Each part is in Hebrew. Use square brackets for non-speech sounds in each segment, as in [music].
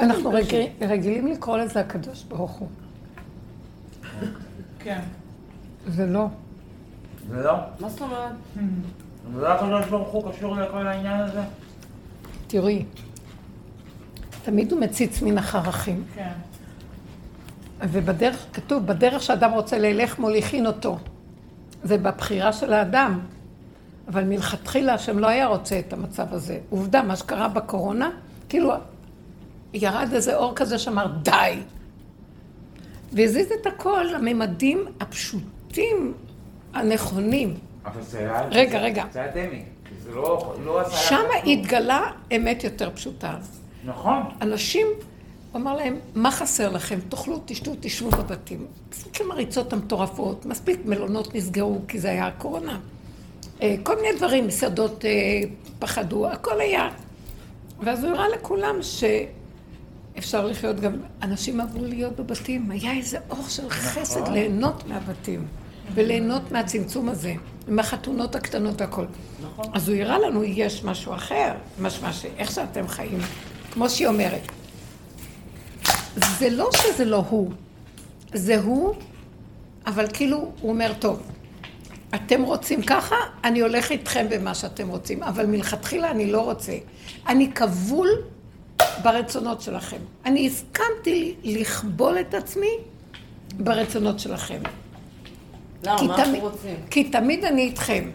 אנחנו רגילים לקרוא לזה הקדוש ברוך הוא. כן. זה לא. זה לא? מה זאת אומרת? זה לא הקדוש ברוך הוא קשור לכל העניין הזה? תראי, תמיד הוא מציץ מן החרכים. כן. ובדרך, כתוב, בדרך שאדם רוצה ללך מוליכין אותו. זה בבחירה של האדם. אבל מלכתחילה השם לא היה רוצה את המצב הזה. עובדה, מה שקרה בקורונה, כאילו ירד איזה אור כזה שאמר די. והזיז את הכל לממדים הפשוטים, הנכונים. אבל זה היה... רגע, רגע. זה היה דמי. זה לא... לא עשה... שם התגלה אמת יותר פשוטה. נכון. אנשים, הוא אמר להם, מה חסר לכם? תאכלו, תשתו, תשבו בבתים. מספיק עם הריצות המטורפות, מספיק מלונות נסגרו כי זה היה הקורונה. אה, כל מיני דברים, מסעדות אה, פחדו, הכל היה. ואז הוא הראה לכולם שאפשר לחיות גם, אנשים עברו להיות בבתים, היה איזה אור של חסד נכון. ליהנות מהבתים, וליהנות מהצמצום הזה, מהחתונות הקטנות והכל. נכון. אז הוא הראה לנו, יש משהו אחר, משמע שאיך שאתם חיים, כמו שהיא אומרת. זה לא שזה לא הוא, זה הוא, אבל כאילו, הוא אומר, טוב, אתם רוצים ככה, אני הולך איתכם במה שאתם רוצים, אבל מלכתחילה אני לא רוצה. אני כבול ברצונות שלכם. אני הסכמתי לכבול את עצמי ברצונות שלכם. למה? כי מה תמיד- אנחנו רוצים? כי תמיד אני איתכם.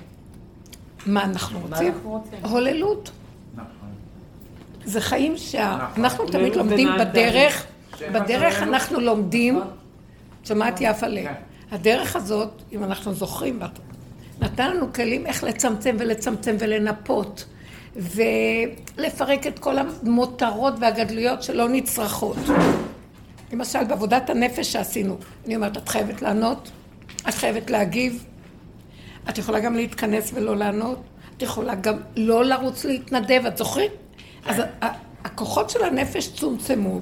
מה אנחנו מה רוצים? אנחנו רוצים? הוללות. נכון. זה חיים שאנחנו תמיד הוללות לומדים בדרך, בדרך. אנחנו לומדים, נכון. שמעת יפה לב. הדרך הזאת, אם אנחנו זוכרים, נתן לנו כלים איך לצמצם ולצמצם ולנפות, ולפרק את כל המותרות והגדלויות שלא נצרכות. למשל, בעבודת הנפש שעשינו, אני אומרת, את חייבת לענות, את חייבת להגיב, את יכולה גם להתכנס ולא לענות, את יכולה גם לא לרוץ להתנדב, את זוכרת? אז ה- הכוחות של הנפש צומצמו.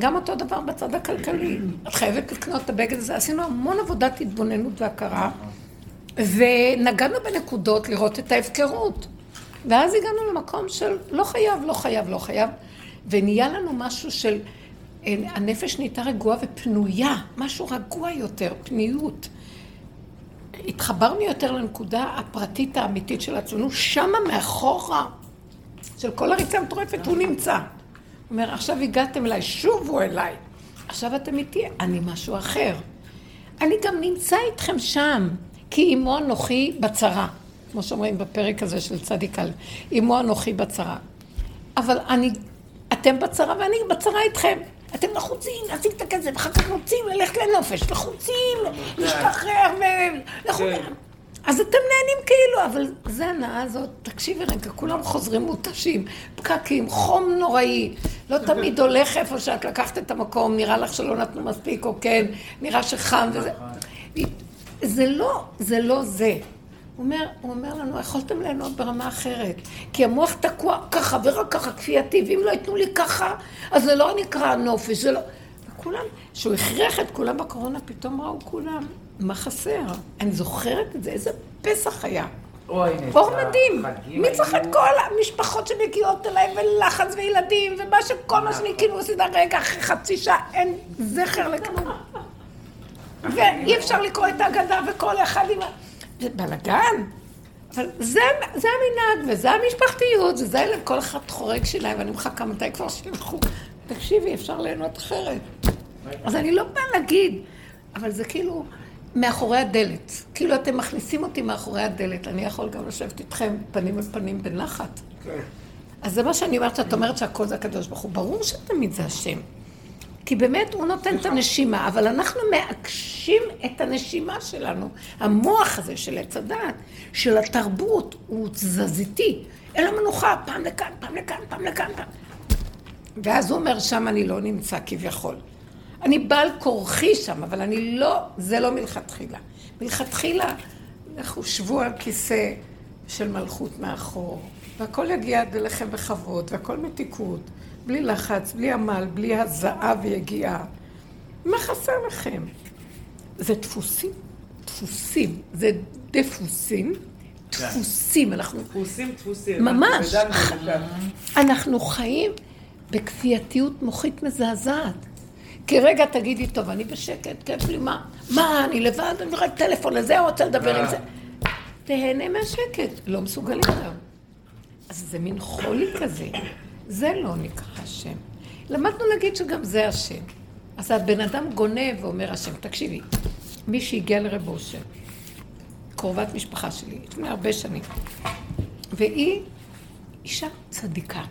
גם אותו דבר בצד הכלכלי. את חייבת לקנות את הבגד הזה. עשינו המון עבודת התבוננות והכרה, ונגענו בנקודות לראות את ההפקרות. ואז הגענו למקום של לא חייב, לא חייב, לא חייב, ונהיה לנו משהו של, אה, הנפש נהייתה רגועה ופנויה, משהו רגוע יותר, פניות. התחברנו יותר לנקודה הפרטית האמיתית של עצמנו, שמה מאחורה של כל הריצה המטורפת הוא נמצא. הוא אומר, עכשיו הגעתם אליי, שובו אליי. עכשיו אתם איתי, אני משהו אחר. אני גם נמצא איתכם שם, כי עמו אנוכי בצרה, כמו שאומרים בפרק הזה של צדיק א', עמו אנוכי בצרה. אבל אני, אתם בצרה ואני בצרה איתכם. אתם לחוצים להשיג את הכסף, אחר כך רוצים ללכת לנופש, לחוצים להשתחרר ולכו... אז אתם נהנים כאילו, אבל זה הנאה הזאת, תקשיבי רגע, כולם חוזרים מותשים, פקקים, חום נוראי, לא תמיד הולך איפה שאת לקחת את המקום, נראה לך שלא נתנו מספיק, או כן, נראה שחם וזה. זה לא, זה לא זה. הוא אומר, הוא אומר לנו, יכולתם ליהנות ברמה אחרת. כי המוח תקוע ככה ורק ככה כפייתי, ואם לא ייתנו לי ככה, אז זה לא נקרא נופש, זה לא... וכולם, שהוא הכריח את כולם בקורונה, פתאום ראו כולם, מה חסר? אני זוכרת את זה, איזה פסח היה. אוי, אור מדהים. מי צריך את כל המשפחות שמגיעות אליי, ולחץ וילדים, ומה שכל מה שאני כאילו עשית רגע אחרי חצי שעה, אין זכר לכלום. [laughs] ואי אפשר לקרוא את ההגדה וכל אחד עם ה... זה בלאגן. אבל זה, זה המנהג, וזה המשפחתיות, וזה אלה, כל אחד חורג שלהם, ואני מחכה מתי כבר שילכו. תקשיבי, אפשר ליהנות אחרת. אז אני לא באה להגיד, אבל זה כאילו מאחורי הדלת. כאילו אתם מכניסים אותי מאחורי הדלת, אני יכול גם לשבת איתכם פנים אל פנים בנחת. אז זה מה שאני אומרת, שאת אומרת שהכל זה הקדוש ברוך הוא. ברור שתמיד זה השם. כי באמת הוא נותן את הנשימה, אבל אנחנו מעקשים את הנשימה שלנו. המוח הזה של עץ הדעת, של התרבות, הוא תזזיתי. אין לו מנוחה, פעם לכאן, פעם לכאן, פעם לכאן, פעם. ואז הוא אומר, שם אני לא נמצא כביכול. אני בעל כורחי שם, אבל אני לא, זה לא מלכתחילה. מלכתחילה, לכו שבו על כיסא של מלכות מאחור, והכל יגיע עד אליכם בכבוד, והכל מתיקות, בלי לחץ, בלי עמל, בלי הזעה ויגיעה. מה חסר לכם? זה דפוסים, דפוסים, זה דפוסים, דפוסים, אנחנו דפוסים דפוסים. ממש. אנחנו חיים בכפייתיות מוחית מזעזעת. כי רגע תגידי, טוב, אני בשקט, כיף לי, מה? מה, אני לבד, אני רק טלפון לזה, אני רוצה לדבר עם זה. תהנה מהשקט, לא מסוגלים גם. אז זה מין חולי כזה. זה לא נקרא השם. למדנו להגיד שגם זה השם. אז הבן אדם גונב ואומר השם, תקשיבי, מי שהגיע לרב אושר, קרובת משפחה שלי, לפני הרבה שנים, והיא אישה צדיקה.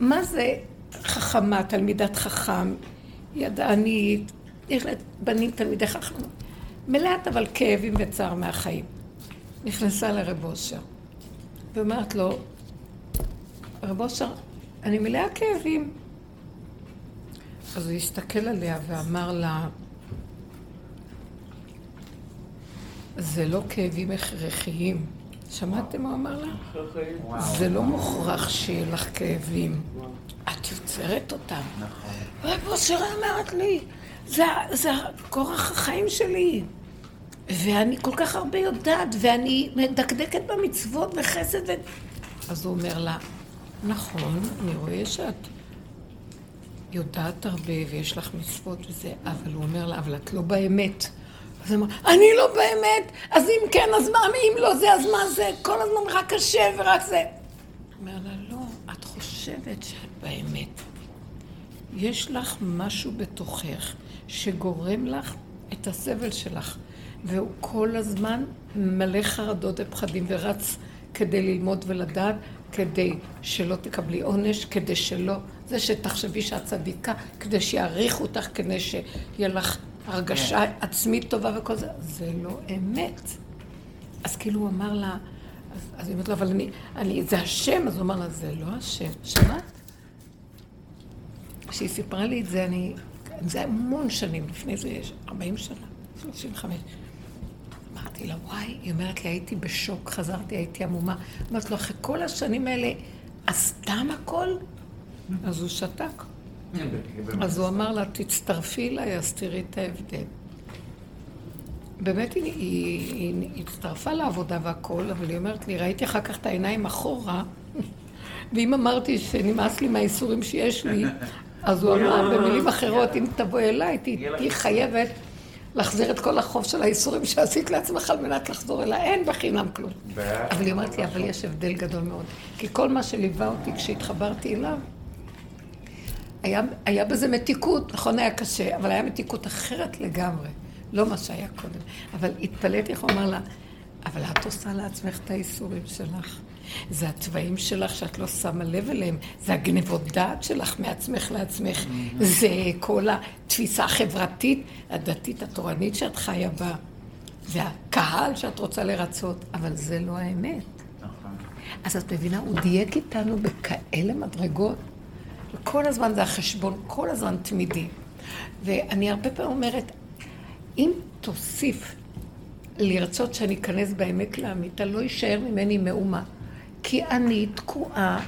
מה זה חכמה, תלמידת חכם, ידענית, יש לה בנים תלמידי חכם, מלאת אבל כאבים וצער מהחיים. נכנסה לרב אושר, ואומרת לו, רב אושר, אני מלאה כאבים. אז הוא הסתכל עליה ואמר לה, זה לא כאבים הכרחיים. שמעתם מה הוא אמר לה? זה לא מוכרח שיהיה לך כאבים. את יוצרת אותם. נכון. רב אושר אמרת לי, זה כורח החיים שלי. ואני כל כך הרבה יודעת, ואני מדקדקת במצוות וחסד ו... אז הוא אומר לה, נכון, אני רואה שאת יודעת הרבה ויש לך מצוות וזה, אבל הוא אומר לה, אבל את לא באמת. אז אומר, אני לא באמת, אז אם כן, אז מה, אם לא זה, אז מה זה? כל הזמן רק קשה ורק זה. אומר לה, לא, את חושבת שאת באמת. יש לך משהו בתוכך שגורם לך את הסבל שלך, והוא כל הזמן מלא חרדות ופחדים ורץ כדי ללמוד ולדעת, כדי שלא תקבלי עונש, כדי שלא, זה שתחשבי שאת צדיקה, כדי שיעריכו אותך, כדי שיהיה לך הרגשה כן. עצמית טובה וכל זה, זה לא אמת. אז כאילו הוא אמר לה, אז, אז היא אומרת לו, אבל אני, אני, זה השם, אז הוא אמר לה, זה לא השם. שמעת? כשהיא סיפרה לי את זה, אני, זה המון שנים, לפני זה יש 40 שנה, 35. אמרתי לה, וואי, היא אומרת לי, הייתי בשוק, חזרתי, הייתי עמומה. אמרתי לו, אחרי כל השנים האלה, אז סתם הכל? אז הוא שתק. אז הוא אמר לה, תצטרפי אליי, אז תראי את ההבדל. באמת היא, היא, היא הצטרפה לעבודה והכל, אבל היא אומרת לי, ראיתי אחר כך את העיניים אחורה, ואם אמרתי שנמאס לי מהאיסורים שיש לי, אז הוא אמר במילים אחרות, אם תבואי אליי, תהיי חייבת להחזיר את כל החוב של האיסורים שעשית לעצמך על מנת לחזור אליי, אין בחינם כלום. אבל היא אומרת לי, אבל יש הבדל גדול מאוד. כי כל מה שליווה אותי כשהתחברתי אליו, היה, היה בזה מתיקות, נכון היה קשה, אבל היה מתיקות אחרת לגמרי, לא מה שהיה קודם. אבל התפלאתי איך הוא אמר לה, אבל את עושה לעצמך את האיסורים שלך. זה הצבעים שלך שאת לא שמה לב אליהם, זה הגנבות דעת שלך מעצמך לעצמך. זה כל התפיסה החברתית, הדתית, התורנית שאת חיה בה, זה הקהל שאת רוצה לרצות, אבל זה לא האמת. נכון. אז את מבינה, הוא דייק איתנו בכאלה מדרגות, וכל הזמן זה החשבון, כל הזמן תמידי. ואני הרבה פעמים אומרת, אם תוסיף לרצות שאני אכנס באמת לאמיתה, לא יישאר ממני מאומה. כי אני תקועה,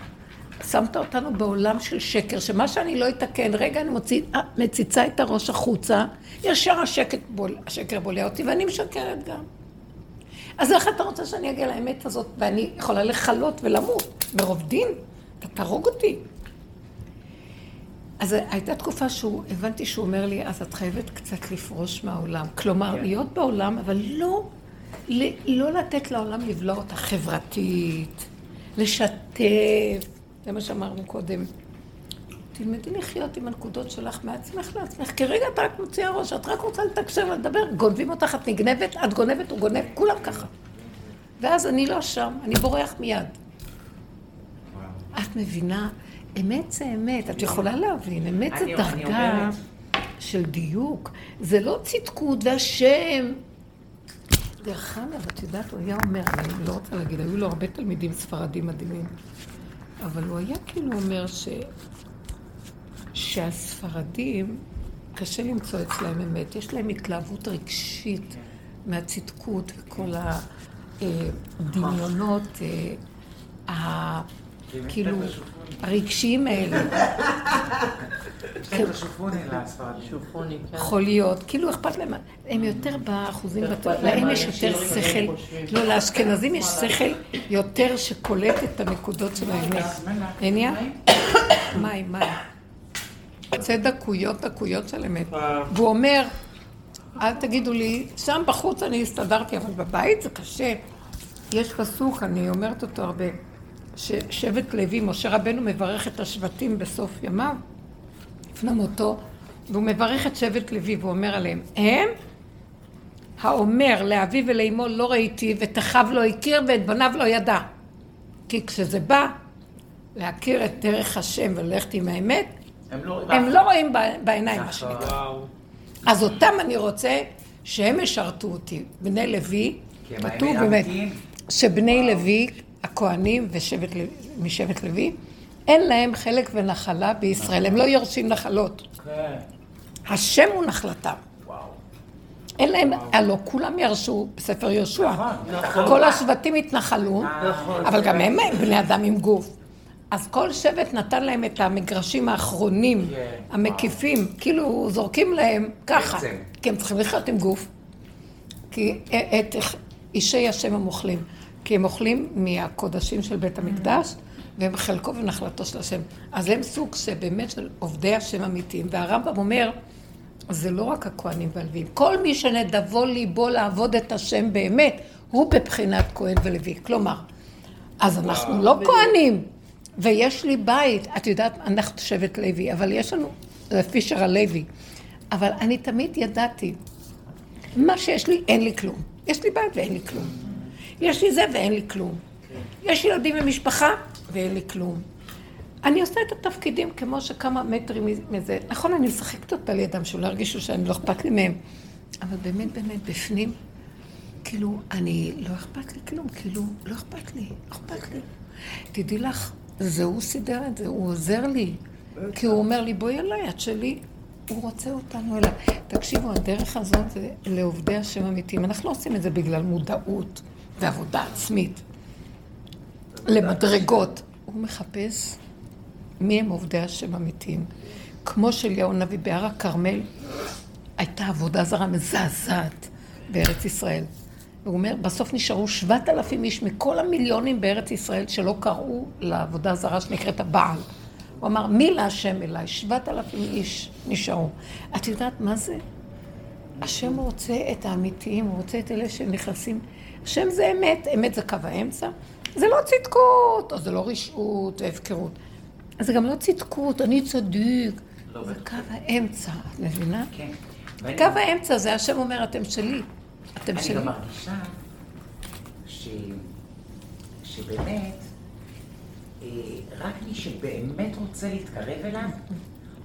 שמת אותנו בעולם של שקר, שמה שאני לא אתקן, רגע אני מוציא, אה, מציצה את הראש החוצה, ישר השקט בול, השקר בולע אותי, ואני משקרת גם. אז איך אתה רוצה שאני אגיע לאמת הזאת, ואני יכולה לכלות ולמות ברוב דין? אתה תהרוג אותי. אז הייתה תקופה שהוא, הבנתי שהוא אומר לי, אז את חייבת קצת לפרוש מהעולם. כלומר, כן. להיות בעולם, אבל לא, לא לתת לעולם לבלוע אותה חברתית, לשתף, זה מה שאמרנו קודם. תלמדי לחיות עם הנקודות שלך מעצמך לעצמך, כי רגע את רק מוציאה ראש, את רק רוצה לתקשר ולדבר, גונבים אותך, את נגנבת, את גונבת, הוא גונב, כולם ככה. ואז אני לא שם, אני בורח מיד. את מבינה? אמת זה אמת, את יכולה להבין, אמת זה דרגה של דיוק, זה לא צדקות והשם. דרך אגב, את יודעת, הוא היה אומר, אני לא רוצה להגיד, היו לו הרבה תלמידים ספרדים מדהימים, אבל הוא היה כאילו אומר ש... שהספרדים, קשה למצוא אצלהם אמת, יש להם התלהבות רגשית מהצדקות וכל הדמיונות, אה, כאילו, הרגשיים האלה. כן, שופוני לספרדים. שופוני, כן. יכול להיות, כאילו אכפת להם, הם יותר באחוזים, להם יש יותר שכל. לא, לאשכנזים יש שכל יותר שקולט את הנקודות של האמת. עניין? מים, מים. זה דקויות, דקויות של אמת. והוא אומר, אל תגידו לי, שם בחוץ אני הסתדרתי, אבל בבית זה קשה. יש פסוק, אני אומרת אותו הרבה, ששבט לוי, משה רבנו מברך את השבטים בסוף ימיו, לפני מותו, והוא מברך את שבט לוי, והוא אומר עליהם, הם האומר לאביו ולאמו לא ראיתי, ואת אחיו לא הכיר, ואת בניו לא ידע. כי כשזה בא להכיר את דרך השם וללכת עם האמת, הם לא רואים הם לא רואים בעיניים, מה. שנקרא. אז אותם אני רוצה שהם ישרתו אותי. בני לוי, כתוב באמת. שבני לוי, הכהנים ושבט משבט לוי, אין להם חלק ונחלה בישראל, הם לא יורשים נחלות. כן. השם הוא נחלתם. אין להם, הלוא כולם ירשו בספר יהושע. נכון. כל השבטים התנחלו, נכון. אבל גם הם בני אדם עם גוף. אז כל שבט נתן להם את המגרשים האחרונים, כן, המקיפים, כאילו זורקים להם ככה. כי הם צריכים לחיות עם גוף. כי את אישי השם הם אוכלים, כי הם אוכלים מהקודשים של בית המקדש, והם חלקו ונחלתו של השם. אז הם סוג שבאמת של עובדי השם אמיתיים, והרמב"ם אומר, זה לא רק הכהנים והלוויים, כל מי שנדבו ליבו לעבוד את השם באמת, הוא בבחינת כהן ולוי. כלומר, אז אנחנו לא כהנים, ויש לי בית, את יודעת, אנחנו שבט לוי, אבל יש לנו, זה פישר הלוי, אבל אני תמיד ידעתי, מה שיש לי, אין לי כלום. יש לי בית ואין לי כלום. יש לי זה ואין לי כלום. יש ילדים ומשפחה ואין לי כלום. אני עושה את התפקידים כמו שכמה מטרים מזה. נכון, אני משחקת אותה לידם, שלא ירגישו שאני לא אכפת לי מהם. אבל באמת, באמת, בפנים, כאילו, אני, לא אכפת לי כלום, כאילו, לא אכפת לי, לא אכפת לי. תדעי לך, זה הוא סידר את זה, הוא עוזר לי. כי הוא אומר לי, בואי אליי, את שלי. הוא רוצה אותנו אליו. תקשיבו, הדרך הזאת זה לעובדי השם אמיתיים. אנחנו לא עושים את זה בגלל מודעות ועבודה עצמית. למדרגות. הוא מחפש מי הם עובדי השם אמיתיים. כמו שאליהו הנביא בהר הכרמל, הייתה עבודה זרה מזעזעת בארץ ישראל. והוא אומר, בסוף נשארו שבעת אלפים איש מכל המיליונים בארץ ישראל שלא קראו לעבודה הזרה שנקראת הבעל. הוא אמר, מי להשם אליי? שבעת אלפים איש נשארו. את יודעת מה זה? השם רוצה את האמיתיים, הוא רוצה את אלה שנכנסים. השם זה אמת, אמת זה קו האמצע. זה לא צדקות, או זה לא רשעות והפקרות. זה גם לא צדקות, אני צדיק. לא, זה. קו האמצע, את מבינה? כן. קו האמצע זה השם אומר, אתם שלי. אתם אני שלי. גם מרגישה ש... שבאמת, אה, רק מי שבאמת רוצה להתקרב אליו,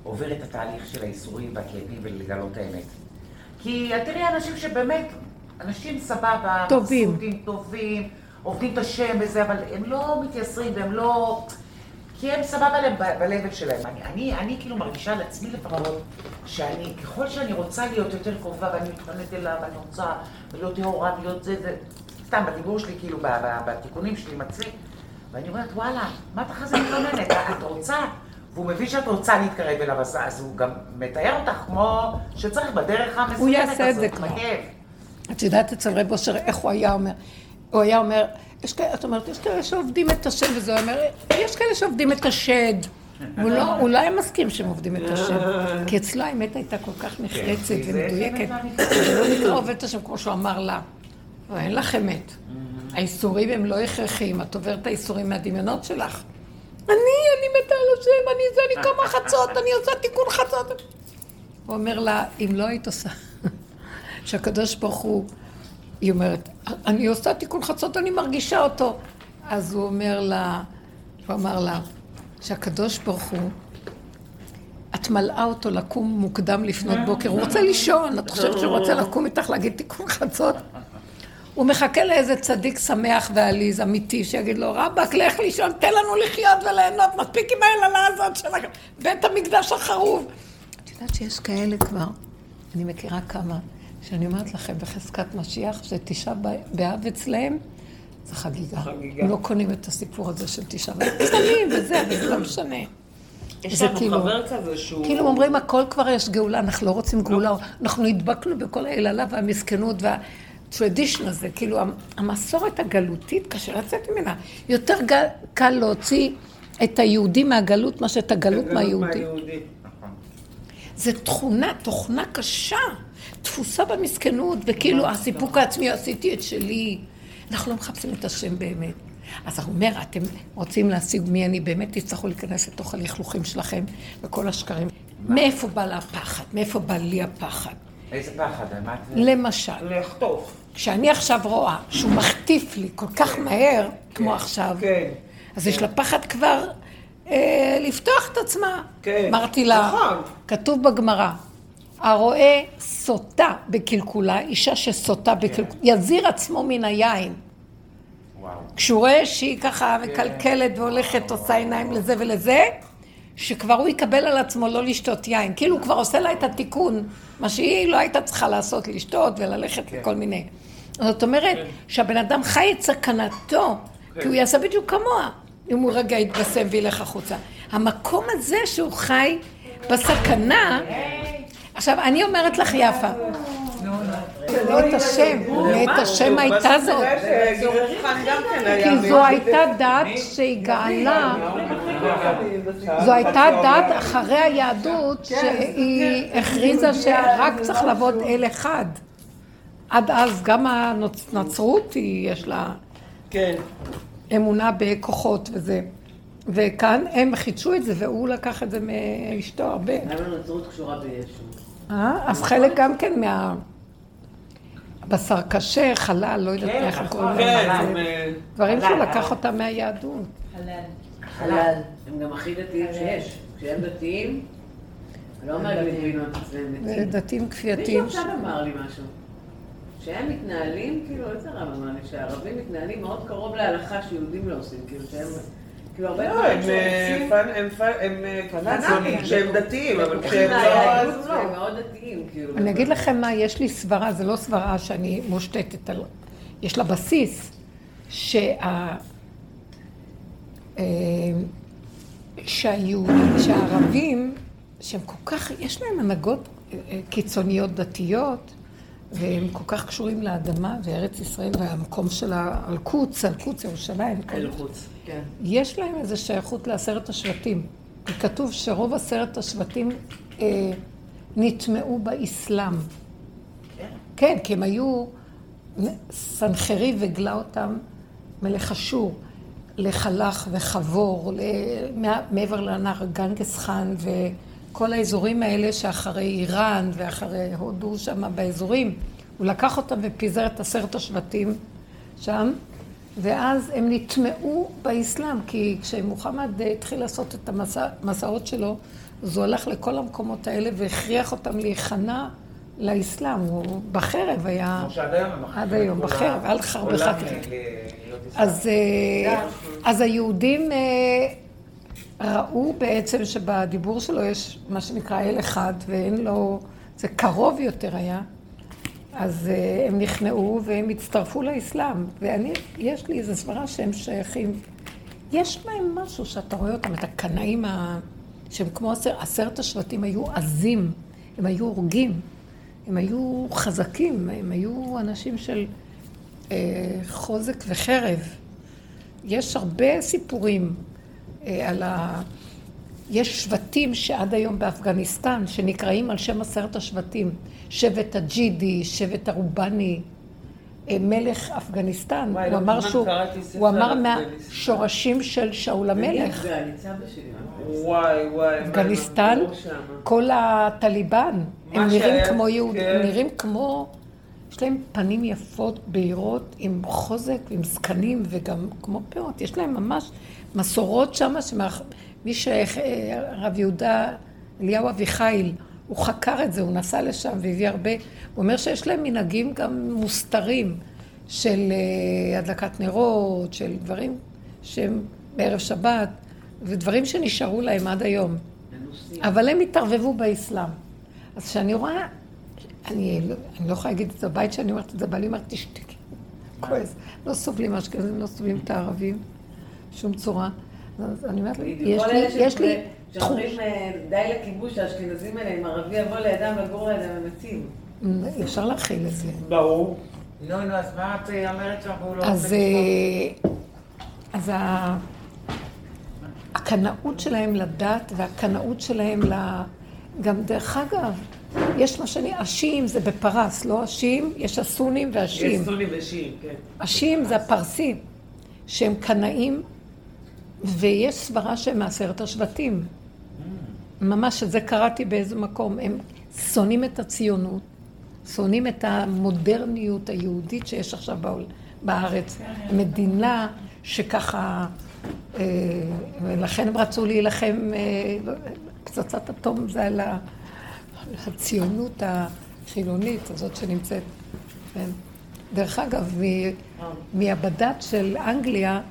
עובר את התהליך של האיסורים והכאבים ולגלות האמת. כי את תראי אנשים שבאמת, אנשים סבבה, טובים. מבסוטים, טובים, עובדים את השם וזה, אבל הם לא מתייסרים והם לא... כי הם סבבה להם ב- ב-level שלהם. אני, אני, אני כאילו מרגישה על עצמי לפחות, שאני, ככל שאני רוצה להיות יותר קרובה ואני מתכוונת אליו, ואני רוצה להיות טהורה ולהיות זה, זה, סתם בדיבור שלי, כאילו, בתיקונים שלי עם עצמי, ואני אומרת, וואלה, מה את אחרי זה מתלוננת? את רוצה? והוא מבין שאת רוצה להתקרב אליו, אז, אז הוא גם מתאר אותך כמו שצריך בדרך המסוימת יעשה את זה הזאת, כבר. את יודעת אצל רב אושר איך הוא היה אומר? הוא היה אומר, יש כאלה, את אומרת, יש כאלה שעובדים את השם, וזה הוא אומר, יש כאלה שעובדים את השד. הוא לא, הוא לא היה מסכים שהם עובדים את השם. כי אצלו האמת הייתה כל כך נחרצת כי זה ומדויקת. לא נקרא עובד את השם כמו שהוא אמר לה. אין לך אמת. האיסורים הם לא הכרחיים, את עוברת את האיסורים מהדמיונות שלך. אני, אני מתה על השם, אני זה, אני קמה חצות, אני עושה תיקון חצות. הוא אומר לה, אם לא היית עושה, שהקדוש ברוך הוא, היא אומרת, אני עושה תיקון חצות, אני מרגישה אותו. אז הוא אומר לה, הוא אמר לה, שהקדוש ברוך הוא, את מלאה אותו לקום מוקדם לפנות בוקר, הוא רוצה לישון, את חושבת שהוא רוצה לקום איתך להגיד תיקון חצות? הוא מחכה לאיזה צדיק שמח ועליז, אמיתי, שיגיד לו, רבאק, לך לישון, תן לנו לחיות וליהנות, מספיק עם היללה הזאת של בית המקדש החרוב. את יודעת שיש כאלה כבר, אני מכירה כמה, שאני אומרת לכם, בחזקת משיח, שתשעה באב אצלהם, זה חגיגה. חגיגה. הם לא קונים את הסיפור הזה של תשעה באב. קטנים וזה, אבל זה לא משנה. יש לנו כאילו, חבר כזה שהוא... כאילו אומרים, הכל כבר יש גאולה, אנחנו לא רוצים גאולה. לא. אנחנו נדבקנו בכל היללה והמסכנות וה... טרדישן הזה, כאילו המסורת הגלותית, קשה לצאת ממנה. יותר קל להוציא את היהודי מהגלות, מאשר את הגלות מהיהודי. נכון. זה תכונה, תוכנה קשה, תפוסה במסכנות, וכאילו הסיפוק העצמי, עשיתי את שלי. אנחנו לא מחפשים את השם באמת. אז הוא אומר, אתם רוצים להשיג מי אני באמת, תצטרכו להיכנס לתוך הלכלוכים שלכם וכל השקרים. מאיפה בא לה הפחד? מאיפה בא לי הפחד? איזה פחד? למשל. לחטוף. כשאני עכשיו רואה שהוא מחטיף לי כל כך כן. מהר, כן. כמו עכשיו, כן. אז יש לה פחד כבר אה, לפתוח את עצמה. כן. אמרתי לה, נכון. כתוב בגמרא, הרואה סוטה בקלקולה, אישה שסוטה בקלקולה, יזיר עצמו מן היין. כשהוא רואה שהיא ככה מקלקלת והולכת, עושה עיניים לזה ולזה, שכבר הוא יקבל על עצמו לא לשתות יין. כאילו הוא כבר עושה לה את התיקון, מה שהיא לא הייתה צריכה לעשות, לשתות וללכת כן. לכל מיני. זאת אומרת כן. שהבן אדם חי את סכנתו, כן. כי הוא יעשה בדיוק כמוה, אם הוא רגע יתבשם וילך החוצה. המקום הזה שהוא חי בסכנה, עכשיו אני אומרת לך יפה, מאת השם, מאת השם הייתה זאת. כי זו הייתה דת שהיא גאלה, זו הייתה דת אחרי היהדות שהיא הכריזה שרק צריך לעבוד אל אחד. עד אז גם הנצרות יש לה אמונה בכוחות וזה. וכאן הם חידשו את זה, והוא לקח את זה מאשתו הרבה. למה הנצרות קשורה בישו? אה? אז חלק גם כן מה... בשר קשה, חלל, לא יודעת איך קוראים לזה. דברים שהוא לקח אותם מהיהדות. חלל. חלל. הם גם הכי דתיים שיש. כשהם דתיים, לא אומרת לי גבינות אצלם דתיים. דתיים כפייתיים. מישהו עכשיו אמר לי משהו. שהם מתנהלים, כאילו, איזה רב אמר לי, שהערבים מתנהלים מאוד קרוב להלכה שיהודים לא עושים, כאילו שהם... כאילו, הרבה לא, הם אה, פנאטים, שהם דתיים, אבל כשהם לא... דתיים, כאילו. אני אגיד לכם מה, יש לי סברה, זה לא סברה שאני מושתתת על... יש לה בסיס, שה... אה, שהיהודים, שהערבים, שהם כל כך, יש להם הנהגות אה, קיצוניות דתיות, והם כל כך קשורים לאדמה וארץ ישראל והמקום של האלקוץ, אלקוץ ירושלים. אלקוץ, כן. יש להם איזו שייכות לעשרת השבטים. כתוב שרוב עשרת השבטים אה, נטמעו באסלאם. כן? כן, כי הם היו, סנחרי וגלה אותם מלך אשור, לחלך וחבור, מעבר לנהר גנגס חאן ו... כל האזורים האלה שאחרי איראן ואחרי הודו שם באזורים, הוא לקח אותם ופיזר את עשרת השבטים שם, ואז הם נטמעו באסלאם, כי כשמוחמד התחיל לעשות את המסעות שלו, אז הוא הלך לכל המקומות האלה והכריח אותם להיכנע לאסלאם, הוא בחרב היה... כמו שעד היום הם עד היום, בחרב, אל חרבך. אז אה, היהודים... אה, ראו בעצם שבדיבור שלו יש מה שנקרא אל אחד, ואין לו, זה קרוב יותר היה, אז uh, הם נכנעו והם הצטרפו לאסלאם. ואני, יש לי איזו סברה שהם שייכים. יש בהם משהו שאתה רואה אותם, את הקנאים ה... שהם כמו עשר, עשרת השבטים היו עזים, הם היו הורגים, הם היו חזקים, הם היו אנשים של uh, חוזק וחרב. יש הרבה סיפורים אה, על ה... יש שבטים שעד היום באפגניסטן, שנקראים על שם עשרת השבטים, שבט הג'ידי, שבט הרובני, אה, מלך אפגניסטן, וואי, הוא לא אמר שהוא, הוא אמר מהשורשים של שאול המלך. וואי, וואי, אפגניסטן, כל הטליבן, הם נראים כמו יהודים, כן. נראים כמו, יש להם פנים יפות, בהירות, עם חוזק, עם זקנים וגם כמו פאות, יש להם ממש מסורות שם, מי שהרב יהודה אליהו אביחיל, הוא חקר את זה, הוא נסע לשם והביא הרבה, הוא אומר שיש להם מנהגים גם מוסתרים של אה, הדלקת נרות, של דברים שהם בערב שבת, ודברים שנשארו להם עד היום. אבל הם התערבבו באסלאם. אז כשאני רואה, אני לא, אני לא יכולה להגיד את זה בבית שאני אומרת את זה, בעלי אומרת, תשתקי. כועס. לא סובלים אשכנזים, לא סובלים את הערבים. שום צורה. אז אני אומרת, יש לי, יש לי, כשאומרים אה, די לכיבוש, האשכנזים האלה, אם ערבי יבוא לידם ויגור לידם, הם מתים. אפשר להכיל את זה. ברור. נו, נו, אז מה את אה, אומרת? והוא לא אז, אה, אז הקנאות שלהם לדת והקנאות שלהם ל... גם דרך אגב, יש מה שאני, השיעים זה בפרס, לא השיעים, יש הסונים והשיעים. יש סונים ושיעים, כן. השיעים זה הפרסים, שהם קנאים, ויש סברה שהם מעשרת השבטים. ממש, את זה קראתי באיזה מקום. הם שונאים את הציונות, שונאים את המודרניות היהודית שיש עכשיו בעול, בארץ. מדינה שככה, אה, ולכן הם רצו להילחם, אה, פצצת אטום זה על הציונות החילונית הזאת שנמצאת. כן. דרך אגב, מ- מהבד"ץ של אנגליה,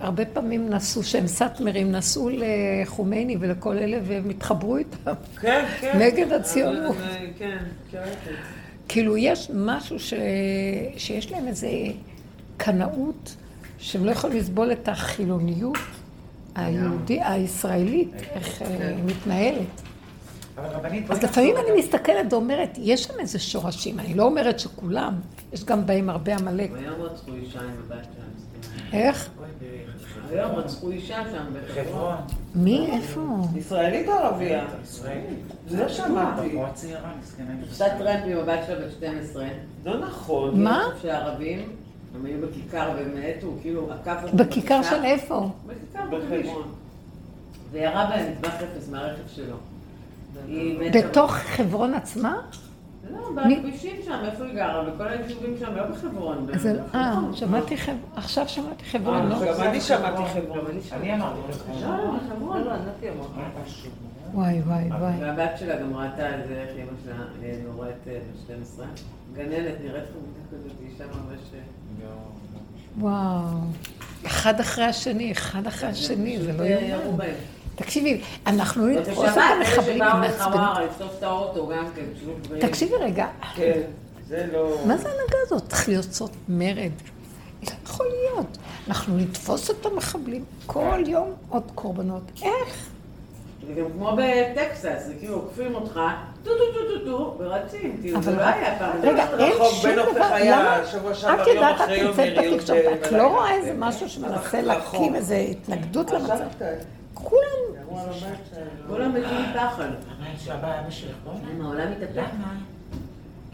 הרבה פעמים נסעו, שהם סאטמרים, נסעו לחומייני ולכל אלה והם התחברו איתם. כן, כן. נגד הציונות. אה, כן, כן. כאילו יש משהו ש... שיש להם איזה קנאות, שהם לא יכולים לסבול את החילוניות היהודי, הישראלית, איך אה, היא מתנהלת. אז לפעמים אני מסתכלת ואומרת, יש שם איזה שורשים, אני לא אומרת שכולם, יש גם בהם הרבה עמלק. אישה עם הבת. איך? היום רצחו אישה שם בחברון. חברון. מי? איפה? ישראלית או ערבייה? ישראלית. לא שמעתי. עשתה טרמפ עם הבת שלה בת 12. לא נכון. מה? שהערבים, הם היו בכיכר והם מתו, כאילו עקף אותם בכיכר של איפה? בכיכר בחברון. וירה בהם מטבח אפס מהרכב שלו. בתוך חברון עצמה? לא, בכבישים שם, איפה היא גרה? בכל היישובים שם, לא בחברון. זה- אה. שמעתי חברון, עכשיו שמעתי חברון, לא? גם אני שמעתי חברון. אני אמרתי חברון. לא, בחברון. לא, נתי אמר. מה פשוט? וואי, וואי, וואי. והבת שלה גם ראתה את זה, איך אמא שלה אה, נוראת אה, בת 12. גננת, נראית חמודה כזאת, אישה ממש... אה, וואו. אחד אחרי השני, אחד אחרי השני, זה לא אה. בהם. תקשיבי, אנחנו לא המחבלים שבאו מעצבנים. כן. תקשיבי רגע, כן, זה לא... מה זה ההנהגה הזאת? צריך לעשות מרד. לא יכול להיות. אנחנו נתפוס את המחבלים כל יום עוד קורבנות. איך? זה גם כמו בטקסס, זה כאילו עוקפים אותך, טו טו טו טו טו, ורצים, כאילו זה אבל לא היה פעם. רגע, אין רחוק שום דבר, למה? שבוע שעבר, את יום יודעת, את נמצאת בתקשורת, את. לא רואה איזה משהו שמנסה להקים איזה התנגדות למצב. כולם, כולם בואי. אם העולם מתהפך.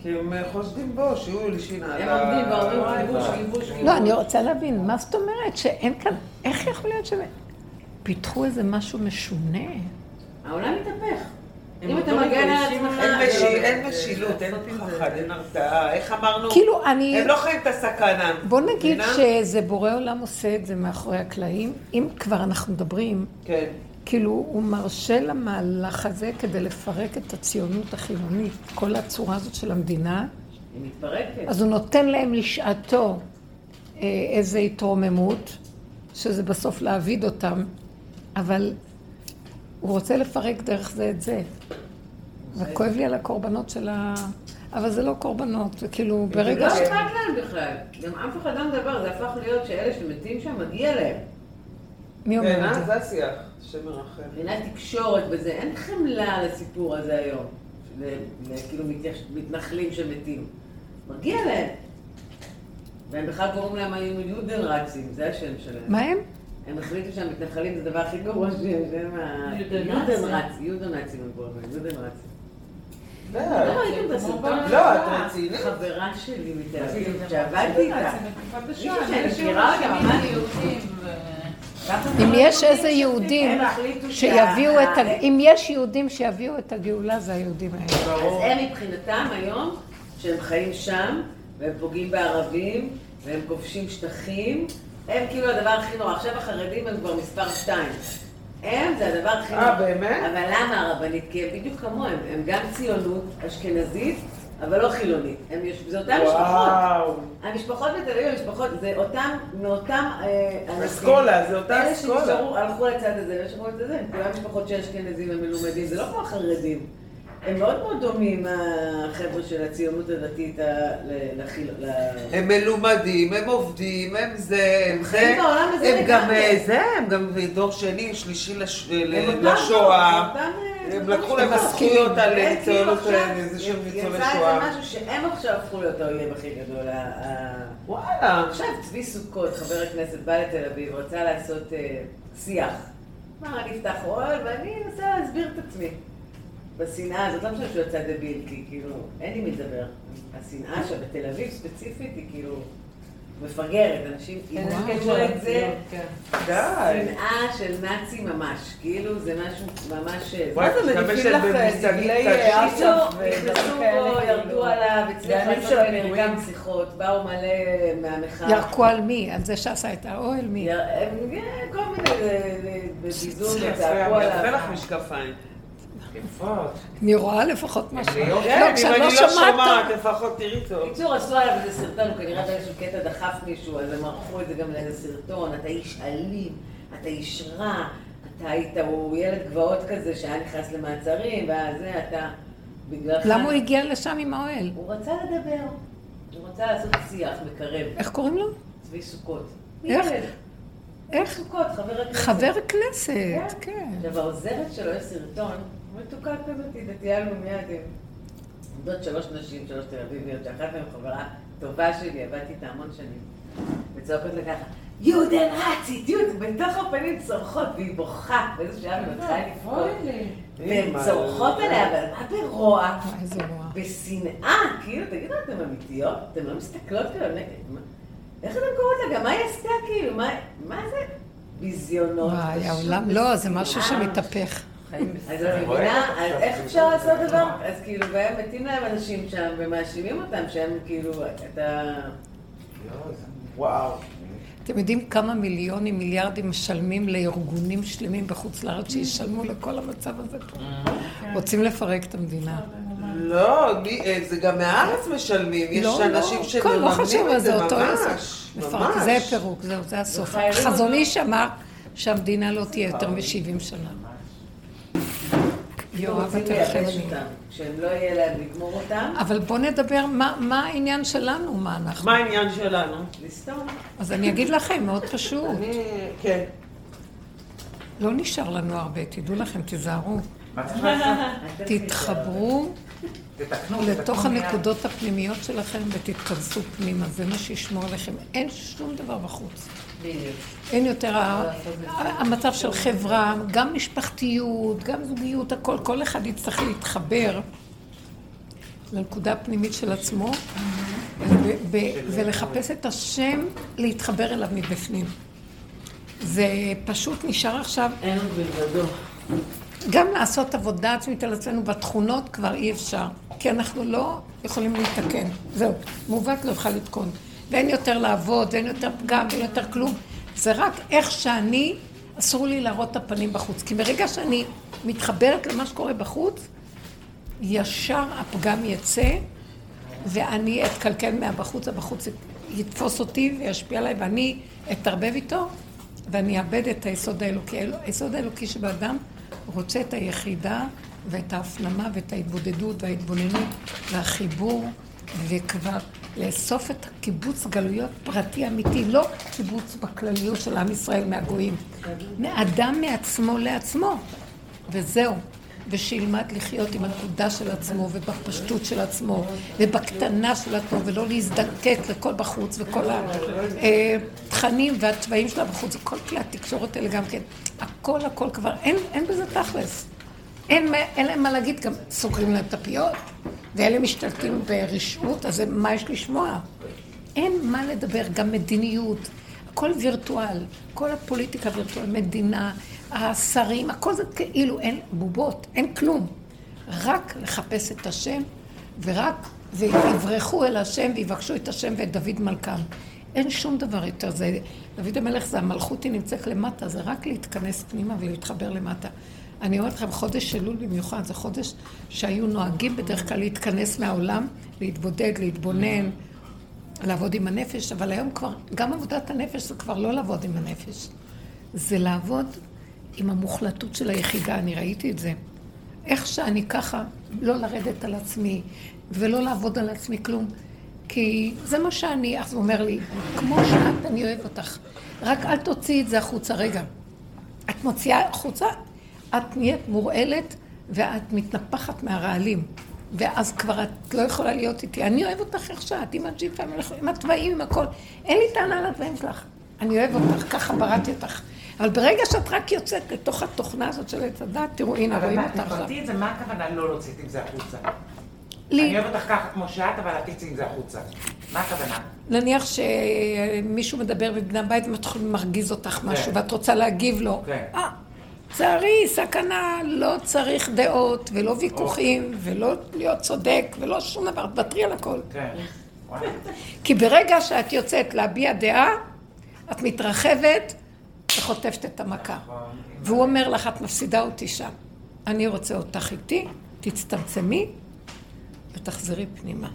כי הם אה, חושדים בו, שהוא על הם. עומדים ואומרים כיבוש, כיבוש, כיבוש. לא, אני רוצה להבין, מה זאת אומרת שאין כאן, איך יכול להיות שהם פיתחו איזה משהו משונה? העולם מתהפך. אם אתה מגן על עצמך... אין לא- אין משילות, אין פחד, אין הרתעה. איך אמרנו? כאילו, אני... הם לא חיים את הסכנה. בוא נגיד? שזה בורא עולם עושה את זה מאחורי הקלעים. אם כבר אנחנו מדברים, כן. כאילו, הוא מרשה למהלך הזה כדי לפרק את הציונות החילונית, כל הצורה הזאת של המדינה, היא מתפרקת. אז הוא נותן להם לשעתו אה, איזו התרוממות, שזה בסוף להעביד אותם, אבל הוא רוצה לפרק דרך זה את זה. וכואב לי על הקורבנות של ה... אבל זה לא קורבנות, זה כאילו זה ברגע לא ש... אכפת להם בכלל. גם אף אחד לא מדבר, זה הפך להיות שאלה שמתים שם, מגיע להם. מי אומר את? זה? זה השיח שמרחם. מבחינת תקשורת בזה, אין חמלה לסיפור הזה היום. כאילו מתנחלים שמתים. מגיע להם. והם בכלל קוראים להם היום יודנרצים, זה השם שלהם. מה הם? הם החליטו שהמתנחלים זה הדבר הכי גרוע שיש, הם ה... יודנרצים. יודנרצים, הם קוראים להם, יודנרצים. לא, לא ראיתם את? לא, את רצינית? חברה שלי מתל אביב, שעבדתי איתה. מישהו שאני מכירה שם, אני- יהודים אם יש איזה יהודים שיביאו את ה... אם יש יהודים שיביאו את הגאולה, זה היהודים האלה. אז הם מבחינתם היום, שהם חיים שם, והם פוגעים בערבים, והם כובשים שטחים, הם כאילו הדבר הכי נורא. עכשיו החרדים הם כבר מספר שתיים. הם זה הדבר הכי נורא. אה, באמת? אבל למה הרבנית? כי הם בדיוק כמוהם, הם גם ציונות אשכנזית, אבל לא חילונית. הם יש... זה אותן משפחות. המשפחות בתל אביב, המשפחות, זה אותם, מאותם אה, אנשים. אסכולה, זה אותה אלה אסכולה. שנשארו, הלכו לצד הזה, לא שמעו את זה, הם כולם משפחות של אשכנזים, הם מלומדים, זה לא כמו החרדים. הם מאוד מאוד דומים, החבר'ה של הציונות הדתית לחיל... הם מלומדים, הם עובדים, הם זה, הם זה, הם גם. אה, זה, הם גם דור שני, שלישי אותם- לשואה. אה, הם אותם לקחו להם משפחות. זכויות על ניצולות, איזה שהם ניצולי יצא שואה. איזה משהו שהם עכשיו הפכו להיות האויב הכי גדול. וואלה. עכשיו צבי סוכות, חבר הכנסת, בא לתל אביב, רצה לעשות אה, שיח. אמר, אני אפתח אוהל ואני אנסה להסביר את עצמי. בשנאה הזאת, לא משנה שהוא יצא דביל, כי כאילו, אין עם מי לדבר. השנאה שבתל אביב ספציפית היא כאילו מפגרת, אנשים יתקשו את זה. די. שנאה של נאצי ממש, כאילו זה משהו ממש... אה, וואי, זה מניפים לך במושגים דגלי קשים. אש"ף נכנסו, נכנסו כאלה, בו, ירדו כאילו. עליו, הצליח בימים לעשות של ביניהם הפיגועים. גם שיחות, באו מלא מהמחאה. ירקו על מי? על זה שעשה את האוהל? מי? אה, כל מיני, אה, אה, בביזור יפה, עליו. לך משקפיים. יפות. אני רואה לפחות משהו. כן, לא, כן, אם אני לא לא שומעת... לפחות תראי טוב. בקיצור, עשו עליו איזה סרטון, הוא כנראה באיזשהו קטע דחף מישהו, אז הם ערכו את זה גם לאיזה סרטון, אתה איש אלים, אתה איש רע, אתה היית, הוא ילד גבעות כזה שהיה נכנס למעצרים, ואז זה, אתה, בגללך... למה הוא הגיע לשם עם האוהל? הוא רצה לדבר, הוא רצה לעשות שיח מקרב, איך קוראים לו? צבי סוכות. איך? איך? סוכות, חבר הכנסת. חבר כנסת, כן. עכשיו, העוזרת שלו יש סרטון, מתוקה כזאת, היא דתייה לאומית, עם עומדות שלוש נשים, שלוש תל אביביות, שאחת מהן חברה טובה שלי, עבדתי איתה המון שנים, וצועקות לה ככה, יהודה נאצית, יהודה, בתוך הפנים צורחות, והיא בוכה, באיזשהו שלב היא מתחילה לבכות, והן צורחות עליה, אבל מה ברוע? וואי, איזה רוע. בשנאה, כאילו, תגידו, אתן אמיתיות? אתן לא מסתכלות כאילו, איך אתן קוראות לה? גם מה היא עשתה כאילו? מה- מה זה? ביזיונות. וואי, העולם, לא, זה משהו. שמתהפך. אז את מבינה, אז איך אפשר לעשות דבר? אז כאילו, והם מתים להם אנשים שם ומאשימים אותם שהם כאילו, אתה... וואו. אתם יודעים כמה מיליונים, מיליארדים משלמים לארגונים שלמים בחוץ לארץ שישלמו לכל המצב הזה פה? רוצים לפרק את המדינה. לא, אה, זה גם מהארץ משלמים, יש לא, אנשים לא, כל- לא חשוב, שמממנים את זה ממש. לפרק, ממש. זה פירוק, זהו, זה הסוף. חזון איש אמר שהמדינה לא תהיה יותר מ-70 שנה. יואב, רוצים לייבש. אותם, כשהם לא יהיה להם לגמור אותם, אבל בואו נדבר מה מה העניין שלנו, מה אנחנו. מה העניין שלנו? לסתום. אז אני אגיד לכם, מאוד פשוט. [laughs] אני, כן. לא נשאר לנו הרבה, תדעו לכם, תיזהרו. תתחברו לתוך. הנקודות הפנימיות שלכם ותתכנסו פנימה, זה מה שישמור עליכם. אין שום דבר בחוץ. אין יותר המצב של חברה, גם משפחתיות, גם זוגיות, הכל, כל אחד יצטרך להתחבר לנקודה הפנימית של עצמו ולחפש את השם, להתחבר אליו מבפנים. זה פשוט נשאר עכשיו, אין עוד מלבדו. גם לעשות עבודה עצמית על עצמנו בתכונות כבר אי אפשר, כי אנחנו לא יכולים להתקן. זהו, מעוות לא יוכל לתקון. ואין יותר לעבוד, ואין יותר פגם, ואין יותר כלום. זה רק איך שאני, אסור לי להראות את הפנים בחוץ. כי ברגע שאני מתחברת למה שקורה בחוץ, ישר הפגם יצא, ואני אתקלקל מהבחוץ, הבחוץ יתפוס אותי וישפיע עליי, ואני אתערבב איתו, ואני אאבד את היסוד האלוקי. היסוד האלוקי שבאדם רוצה את היחידה ואת ההפנמה ואת ההתבודדות וההתבוננות והחיבור, וכבר לאסוף את הקיבוץ גלויות פרטי אמיתי, לא קיבוץ בכלליות של עם ישראל מהגויים. מאדם מעצמו לעצמו, וזהו. ושילמד לחיות עם הנקודה של עצמו ובפשטות של עצמו ובקטנה של עצמו ולא להזדקק לכל בחוץ וכל התכנים והצבעים שלה בחוץ וכל כלי התקשורת האלה גם כן. הכל הכל כבר, אין, אין בזה תכלס. אין, אין להם מה להגיד, גם סוגרים להם את הפיות ואלה משתלטים ברשעות, אז מה יש לשמוע? אין מה לדבר, גם מדיניות, הכל וירטואל, כל הפוליטיקה וירטואל, מדינה, השרים, הכל זה כאילו אין בובות, אין כלום. רק לחפש את השם, ורק, ויברחו אל השם ויבקשו את השם ואת דוד מלכם. אין שום דבר יותר. זה, דוד המלך זה המלכות, היא נמצאת למטה, זה רק להתכנס פנימה ולהתחבר למטה. אני אומרת לכם, חודש אלול במיוחד, זה חודש שהיו נוהגים בדרך כלל להתכנס מהעולם, להתבודד, להתבונן, לעבוד עם הנפש, אבל היום כבר, גם עבודת הנפש זה כבר לא לעבוד עם הנפש. זה לעבוד עם המוחלטות של היחידה, אני ראיתי את זה. איך שאני ככה, לא לרדת על עצמי, ולא לעבוד על עצמי כלום. כי זה מה שאני, אז הוא אומר לי, כמו שאת, אני אוהב אותך. רק אל תוציאי את זה החוצה. רגע, את מוציאה החוצה, את נהיית מורעלת, ואת מתנפחת מהרעלים. ואז כבר את לא יכולה להיות איתי. אני אוהב אותך איך שאת, עם הג'יפה, עם התוואים, עם הכל. אין לי טענה על התוואים שלך. אני אוהב אותך, ככה בראתי אותך. אבל ברגע שאת רק יוצאת לתוך התוכנה הזאת של עץ הדת, תראו, הנה, רואים אותך אבל עכשיו. תפרטי את זה, מה הכוונה לא להוציא עם זה החוצה? לי, אני אוהב אותך ככה כמו שאת, אבל את תצאי עם זה החוצה. מה הכוונה? נניח שמישהו מדבר בבני הבית ומתחיל מרגיז אותך משהו, כן. ואת רוצה להגיב לו. כן. אה, צערי, סכנה, לא צריך דעות, ולא ויכוחים, ולא להיות צודק, ולא שום דבר, תוותרי על הכל. כן. כי ברגע שאת יוצאת להביע דעה, את מתרחבת וחוטפת את המכה. והוא אומר לך, את מפסידה אותי שם. אני רוצה אותך איתי, תצטמצמי ותחזרי פנימה.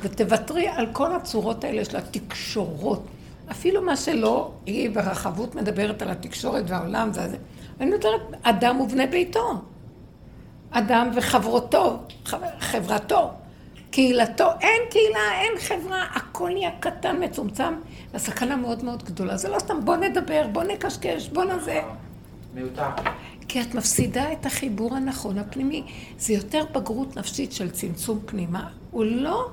ותוותרי על כל הצורות האלה של התקשורות. אפילו מה שלא, היא ברחבות מדברת על התקשורת והעולם והזה. אני מדברת אדם ובני ביתו. אדם וחברותו, חבר- חברתו, קהילתו. אין קהילה, אין חברה, הכל נהיה קטן, מצומצם, והסכנה מאוד מאוד גדולה. זה לא סתם בוא נדבר, בוא נקשקש, בוא נזה. מיותר. כי את מפסידה את החיבור הנכון הפנימי. זה יותר בגרות נפשית של צמצום פנימה. הוא לא,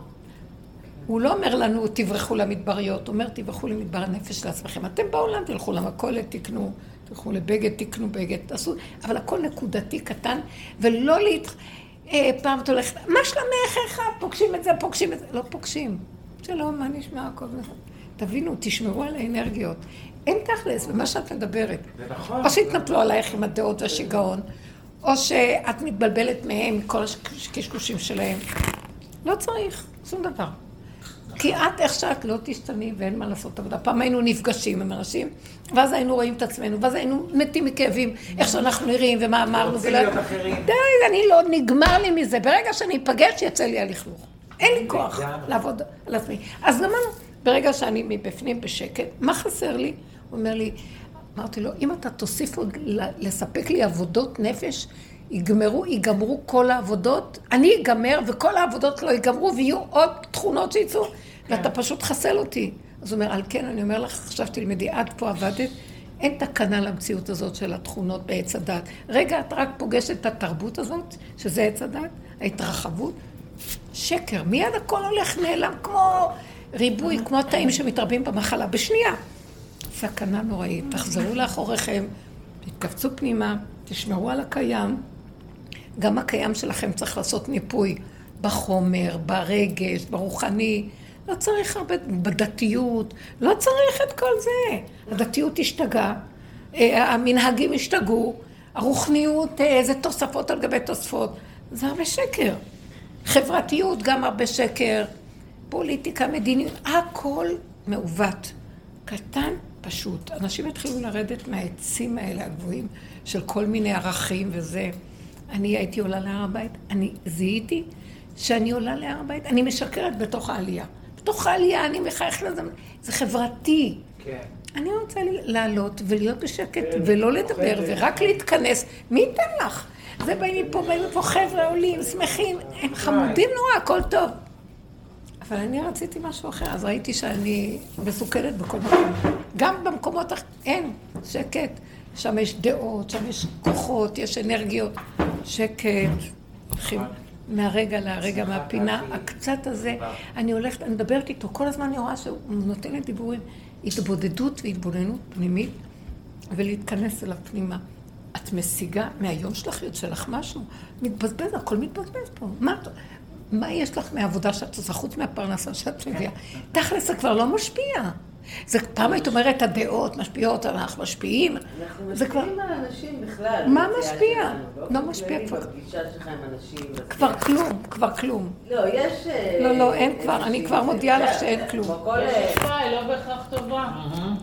הוא לא אומר לנו, תברחו למדבריות, הוא אומר, תברחו למדבר הנפש של עצמכם. אתם בעולם, תלכו למכולת, תקנו, תלכו לבגד, תקנו בגד, תעשו, אבל הכל נקודתי קטן, ולא להת... אה, פעם את הולכת, מה שלומך, איך? פוגשים את זה, פוגשים את זה. לא פוגשים. שלום, מה נשמע? הכל בסדר. תבינו, תשמרו על האנרגיות. אין תכלס במה שאת מדברת. זה נכון. או שהתנפלו עלייך עם הדעות והשיגעון, או שאת מתבלבלת מהם, מכל הקשקושים שלהם. לא צריך, שום דבר. כי את, איך שאת לא תשתני ואין מה לעשות עבודה. פעם היינו נפגשים עם אנשים, ואז היינו רואים את עצמנו, ואז היינו מתים מכאבים, איך שאנחנו נראים ומה אמרנו. רוצים ולא- להיות אחרים. די, אני לא, נגמר לי מזה. ברגע שאני אפגש, יצא לי הלכלוך. אין לי כוח. לעבוד על עצמי. אז גמרנו. ברגע שאני מבפנים בשקט, מה חסר לי? הוא אומר לי, אמרתי לו, אם אתה תוסיף עוד לספק לי עבודות נפש, יגמרו, ייגמרו כל העבודות, אני אגמר וכל העבודות לא ייגמרו ויהיו עוד תכונות שיצאו, ואתה פשוט חסל אותי. אז הוא אומר, על כן, אני אומר לך, עכשיו תלמדי, עד פה עבדת, אין תקנה למציאות הזאת של התכונות בעץ הדת. רגע, את רק פוגשת את התרבות הזאת, שזה עץ הדת, ההתרחבות, שקר. מיד הכל הולך נעלם כמו ריבוי, כמו התאים שמתרבים במחלה, בשנייה. סכנה נוראית. תחזרו לאחוריכם, תתכווצו פנימה, תשמרו על הקיים. גם הקיים שלכם צריך לעשות ניפוי בחומר, ברגש, ברוחני. לא צריך הרבה, בדתיות, לא צריך את כל זה. הדתיות השתגעה, אה, המנהגים השתגעו, הרוחניות אה, זה תוספות על גבי תוספות. זה הרבה שקר. חברתיות גם הרבה שקר. פוליטיקה, מדיניות, הכל מעוות. קטן, פשוט. אנשים התחילו לרדת מהעצים האלה הגבוהים של כל מיני ערכים וזה. אני הייתי עולה להר הבית, אני זיהיתי שאני עולה להר הבית, אני משקרת בתוך העלייה. העלייה אני מחייכת לזה, זה חברתי. כן. אני רוצה לעלות ולהיות בשקט ולא לדבר ורק להתכנס. מי ייתן לך? זה באים מפה, באים מפה, חבר'ה עולים, שמחים, הם חמודים נורא, הכל טוב. אבל אני רציתי משהו אחר, אז ראיתי שאני מסוכנת בכל מקום. גם במקומות אחרים, אין, שקט. שם יש דעות, שם יש כוחות, יש אנרגיות. שקט. מהרגע להרגע, מהפינה. הקצת הזה. אני הולכת, אני מדברת איתו, כל הזמן אני רואה שהוא נותן לי דיבורים. התבודדות והתבוננות פנימית, ולהתכנס אליו פנימה. את משיגה מהיום שלך, יוצא לך משהו, מתבזבז, הכל מתבזבז פה. מה, מה יש לך מהעבודה שאת עושה, חוץ מהפרנסה שאת מביאה? תכלס זה כבר לא משפיע. זה פעם היית אומרת, הדעות משפיעות, אנחנו משפיעים. אנחנו זה כבר, משפיעים על אנשים בכלל. מה משפיע? לא משפיע כבר. כבר. כלום, כבר כלום. לא, יש... אה, לא, לא, אין כבר, אני כבר מודיעה לך יודע, שאין כלום. כל... יש אה, השפעה, היא לא בהכרח טובה.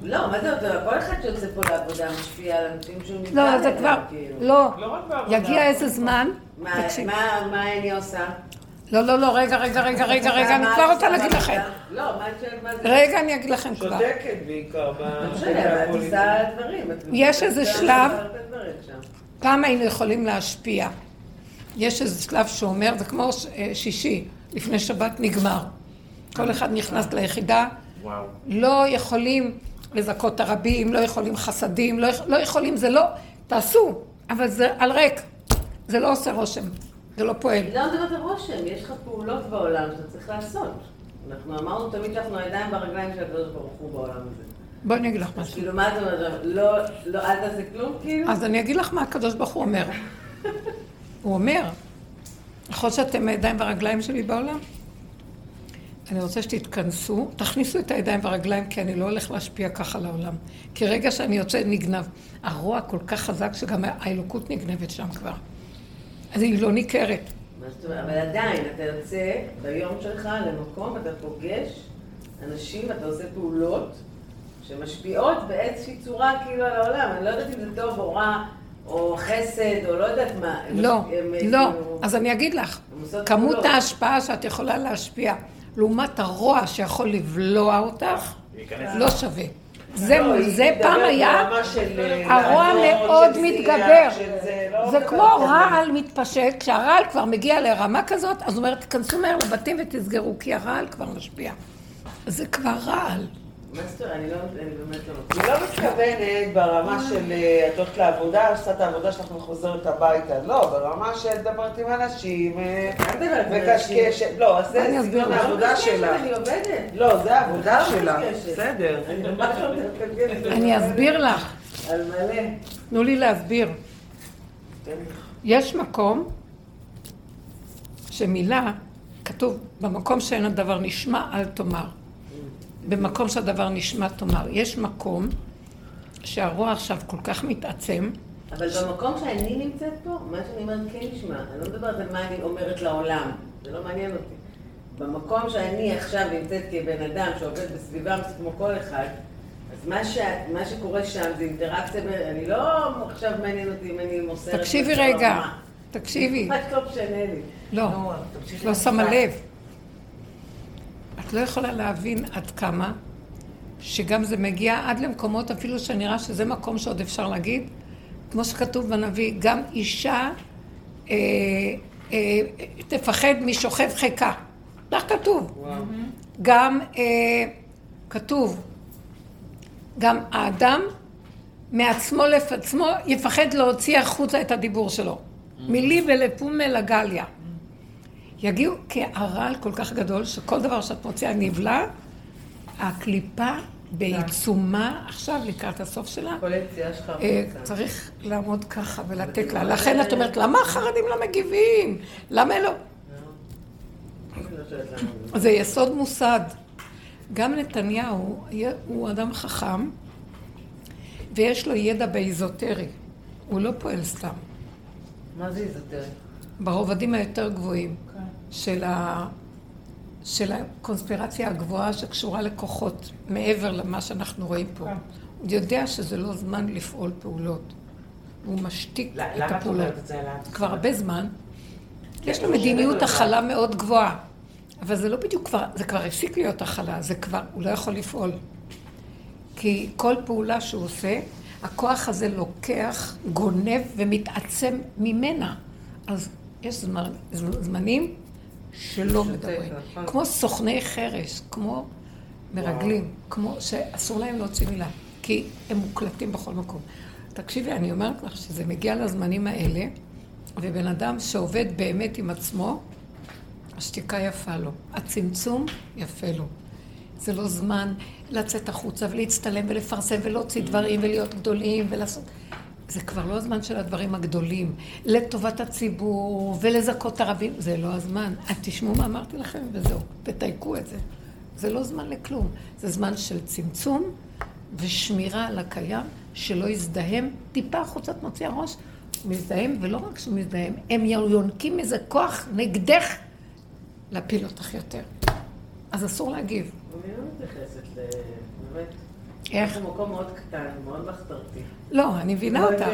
לא, מה זה אותו? כל אחד שיוצא פה לעבודה משפיע על אנשים שהוא נקרא לא, זה כבר, כאילו. לא. לא רק בעבודה. יגיע איזה זמן, מה- תקשיב. מה מה אני עושה? לא, לא, לא, רגע, רגע, רגע, רגע, רגע, אני כבר רוצה להגיד לכם. לא, מה את שואלת מה זה? רגע, אני אגיד לכם כבר. שותקת בעיקר. ב- לא משנה, אבל את. עושה דברים. יש איזה שלב-. פעם היינו יכולים להשפיע. יש איזה שלב שאומר, זה כמו אה, שישי, לפני שבת נגמר. כל אחד נכנס ליחידה, וואו. לא יכולים לזכות את הרבים, לא יכולים חסדים, לא, לא יכולים, זה לא, תעשו, אבל זה על ריק, זה לא עושה רושם, זה לא פועל. אני לא מדברת על רושם, יש לך פעולות בעולם שאתה צריך לעשות. אנחנו אמרנו תמיד שאנחנו הידיים והרגליים של הקדוש ברוך הוא בעולם הזה. בואי אני אגיד לך משהו. כאילו, מה אתה אומר? לא, לא, אל תעשה כלום, כאילו? אז אני אגיד לך מה הקדוש ברוך הוא אומר. [laughs] הוא אומר, נכון שאתם הידיים והרגליים שלי בעולם? אני רוצה שתתכנסו, תכניסו את הידיים והרגליים, כי אני לא הולך להשפיע ככה לעולם. כי רגע שאני יוצא נגנב. הרוע כל כך חזק שגם האלוקות נגנבת שם כבר. אז היא לא ניכרת. מה זאת אומרת? אבל עדיין, אתה יוצא ביום שלך למקום, אתה פוגש אנשים, אתה עושה פעולות שמשפיעות באיזושהי צורה כאילו על העולם. אני לא יודעת אם זה טוב או רע, או חסד, או לא יודעת מה. הם לא, מש- הם, לא. כאילו- אז אני אגיד לך, הם כמות פעולות. ההשפעה שאת יכולה להשפיע, לעומת הרוע שיכול לבלוע אותך, לא שווה. זה, לא, זה פעם מדברת היה, ברמה של, אה, הרוע מאוד מתגבר. זה, לא זה כמו על זה. רעל מתפשט, כשהרעל כבר מגיע לרמה כזאת, אז הוא אומר, תיכנסו מהר לבתים ותסגרו, כי הרעל כבר משפיע. זה כבר רעל. מה זאת אומרת? אני לא, אני באמת לא היא לא מתכוונת ברמה של אה, את הולכת לעבודה, עושה את העבודה שלך וחוזרת הביתה. לא, ברמה של דברת עם אנשים, אה, מקשקשת. לא, אז אני זה אסביר סגנון. העבודה שלה. אני עובדת. לא, זה העבודה שלה. בסדר. לא. אני אסביר לך. על מלא. תנו לי להסביר. יש מקום שמילה, כתוב, במקום שאין הדבר נשמע, אל תאמר. במקום שהדבר נשמע, תאמר. יש מקום שהרוע עכשיו כל כך מתעצם, אבל במקום שאני נמצאת פה, מה שאני אומרת כן נשמע. אני לא מדברת על מה אני אומרת לעולם. זה לא מעניין אותי. במקום שאני עכשיו נמצאת כבן אדם שעובד בסביבה כמו כל אחד, אז מה, ש... מה שקורה שם זה אינטראקציה, ב... אני לא עכשיו מעניין אותי אם אני מוסרת... תקשיבי רגע. תקשיבי. מה שלא משנה לי. לא, לא שמה. לב. את לא יכולה להבין עד כמה שגם זה מגיע עד למקומות אפילו שנראה שזה מקום שעוד אפשר להגיד, כמו שכתוב בנביא, גם אישה אה, אה, תפחד משוכב חיקה. כך כתוב. גם אה, כתוב, גם האדם מעצמו לעצמו יפחד להוציא החוצה את הדיבור שלו. מילי ולפומה לגליה. יגיעו, כי הרעל כל כך גדול, שכל דבר שאת מוציאה נבלע, הקליפה בעיצומה, עכשיו לקראת הסוף שלה, אה. צריך לעמוד ככה ולתת לה. לכן את אומרת, למה החרדים לא מגיבים? למה לא? לא. זה יסוד מוסד. גם נתניהו הוא אדם חכם, ויש לו ידע באיזוטרי. הוא לא פועל סתם. מה זה איזוטרי? ברובדים היותר גבוהים. של, ה... של הקונספירציה הגבוהה שקשורה לכוחות, מעבר למה שאנחנו רואים פה. כן. הוא יודע שזה לא זמן לפעול פעולות. הוא משתיק למה את את הפעולות. אומרת את זה? כבר הרבה זמן. יש לו מדיניות הכלה מאוד גבוהה. אבל זה לא בדיוק כבר, זה כבר הפסיק להיות הכלה, זה כבר, הוא לא יכול לפעול. כי כל פעולה שהוא עושה, הכוח הזה לוקח, גונב ומתעצם ממנה. אז יש זמן, זמנים שלא מדברים. כמו סוכני חרש, כמו מרגלים, כמו שאסור להם להוציא מילה, כי הם מוקלטים בכל מקום. תקשיבי, אני אומרת לך שזה מגיע לזמנים האלה, ובן אדם שעובד באמת עם עצמו, השתיקה יפה לו. הצמצום יפה לו. זה לא זמן לצאת החוצה ולהצטלם ולפרסם ולהוציא דברים ולהיות גדולים ולעשות... זה כבר לא הזמן של הדברים הגדולים. לטובת הציבור ולזכות את הרבים, זה לא הזמן. את תשמעו מה אמרתי לכם וזהו, תתייקו את זה. זה לא זמן לכלום. זה זמן של צמצום ושמירה על הקיים, שלא יזדהם. טיפה החוצה את מוציאה ראש, הוא מזדהם, ולא רק שהוא מזדהם, הם יונקים איזה כוח נגדך להפיל אותך יותר. אז אסור להגיב. אני לא מתייחסת ל... באמת. איך? זה מקום מאוד קטן, מאוד מחתרתי. לא, אני מבינה לא, אותך.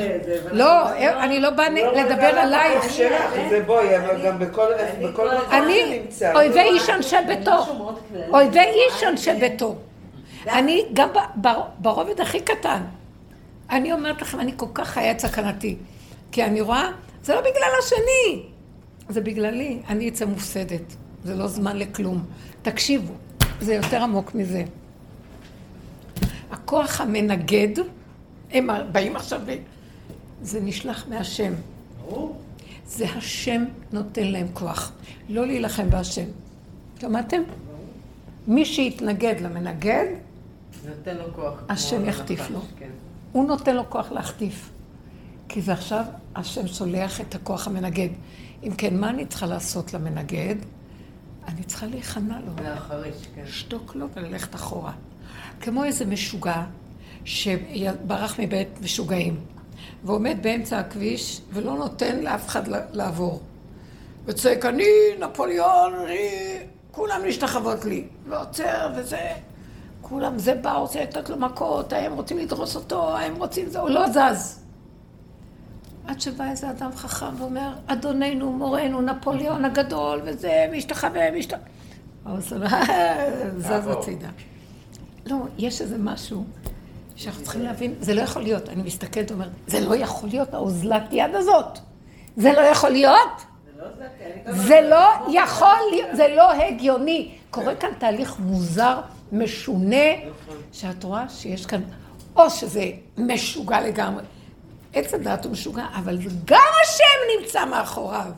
לא, לא- אני לא באה לא לדבר רגע עלייך. זה בואי, אבל גם בכל אני. אויבי איש אנשי ביתו. אויבי איש אנשי ביתו. אני, גם ברובד הכי קטן, אני אומרת לכם, אני כל כך חיה את סכנתי. כי אני רואה, זה לא בגלל השני. זה בגללי, אני אצא מופסדת. זה לא זמן לכלום. תקשיבו, זה יותר עמוק מזה. הכוח המנגד, הם באים עכשיו. זה נשלח מהשם. זה השם נותן להם כוח. לא להילחם בהשם. שמעתם? מי שיתנגד למנגד, נותן לו כוח. השם יחטיף לו. כן. הוא נותן לו כוח להחטיף. כי זה עכשיו, השם שולח את הכוח המנגד. אם כן, מה אני צריכה לעשות למנגד? אני צריכה להיכנע לו. מהחריש, כן. לשתוק לו וללכת אחורה. כמו איזה משוגע שברח מבית משוגעים, ועומד באמצע הכביש ולא נותן לאף אחד לעבור. וצועק, אני נפוליאון, אני... כולם משתחוות לי. ועוצר וזה... כולם, זה בא, רוצה לתת לו מכות, הם רוצים לדרוס אותו, הם רוצים זה, הוא לא זז. עד שבא איזה אדם חכם ואומר, אדוננו, מורנו, נפוליאון הגדול, וזה, משתחווה, משתחווה. הוא לו, זז הצידה. לא, יש איזה משהו שאנחנו צריכים להבין, זה לא יכול להיות. אני מסתכלת ואומרת, זה לא יכול להיות, האוזלת יד הזאת. זה לא יכול להיות. זה לא יכול להיות, זה לא הגיוני. קורה כאן תהליך מוזר, משונה, שאת רואה שיש כאן, או שזה משוגע לגמרי. עץ הדת הוא משוגע, אבל גם השם נמצא מאחוריו.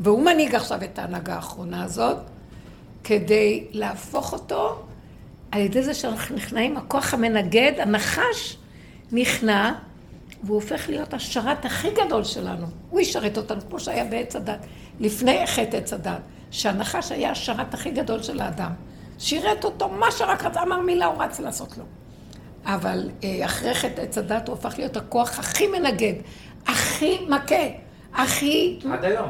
והוא מנהיג עכשיו את ההנהגה האחרונה הזאת, כדי להפוך אותו, על ידי זה שאנחנו נכנעים, הכוח המנגד, הנחש נכנע, והוא הופך להיות השרת הכי גדול שלנו. הוא ישרת אותנו, כמו שהיה בעץ הדת, לפני חטא עץ הדת, שהנחש היה השרת הכי גדול של האדם. שירת אותו, מה שרק רצה, אמר מילה, הוא רץ לעשות לו. אבל אה, אחרי חטא עץ הדת הוא הפך להיות הכוח הכי מנגד, הכי מכה, הכי... עד היום.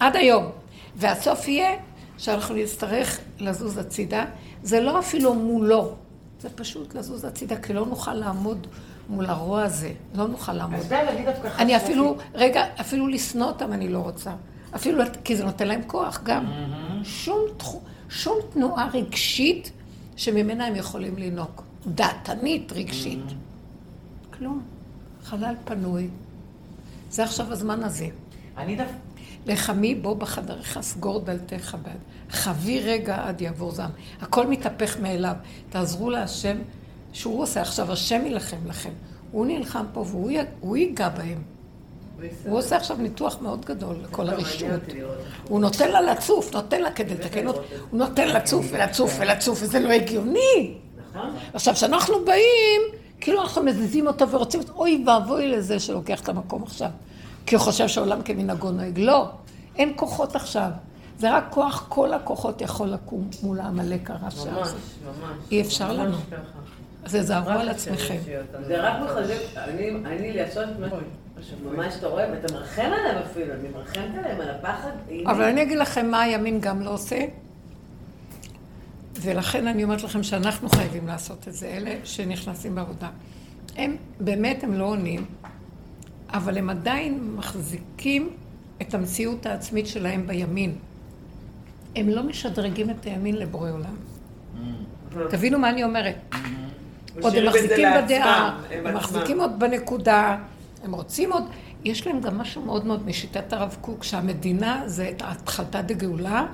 עד היום. והסוף יהיה שאנחנו נצטרך לזוז הצידה. זה לא אפילו מולו, זה פשוט לזוז הצידה, כי לא נוכל לעמוד מול הרוע הזה. לא נוכל לעמוד. אז די להגיד דווקא. אני אפילו, רגע, אפילו לשנוא אותם אני לא רוצה. אפילו, כי זה נותן להם כוח גם. שום, שום תנועה רגשית שממנה הם יכולים לנהוג. דעתנית רגשית. כלום. חלל פנוי. זה עכשיו הזמן הזה. אני דווקא... לחמי בוא בחדריך, סגור דלתיך בעד. חבי רגע עד יעבור זעם. הכל מתהפך מאליו. תעזרו להשם, שהוא עושה עכשיו, השם יילחם לכם. הוא נלחם פה והוא ייגע בהם. הוא עושה עכשיו ניתוח מאוד גדול לכל לראות. הוא נותן לה לצוף, נותן לה כדי לתקן אותה. הוא נותן לצוף ולצוף ולצוף, וזה לא הגיוני. נכון? עכשיו, כשאנחנו באים, כאילו אנחנו מזיזים אותו ורוצים, אוי ואבוי לזה שלוקח את המקום עכשיו. כי הוא חושב שהעולם כמנהגו נוהג. לא, אין כוחות עכשיו. זה רק כוח, כל הכוחות יכול לקום מול העמלק הרשע ממש, הזה. ממש. אי אפשר ממש לנו. ככה. אז תזהרו על עצמכם. זה רק מחזק, אני, אני לעשות את מה ממש אתה רואה, ואתה מרחם עליהם אפילו, אני מרחמת עליהם, על הפחד. אבל אני אגיד לכם מה הימין גם לא עושה, ולכן אני אומרת לכם שאנחנו חייבים לעשות את זה, אלה שנכנסים בעבודה. הם, באמת הם לא עונים, אבל הם עדיין מחזיקים את המציאות העצמית שלהם בימין. הם לא משדרגים את הימין לבורא עולם. תבינו מה אני אומרת. עוד הם מחזיקים בדעה, הם. מחזיקים עוד בנקודה, הם רוצים עוד, יש להם גם משהו מאוד מאוד משיטת הרב קוק, שהמדינה זה את התחלתא דגאולה,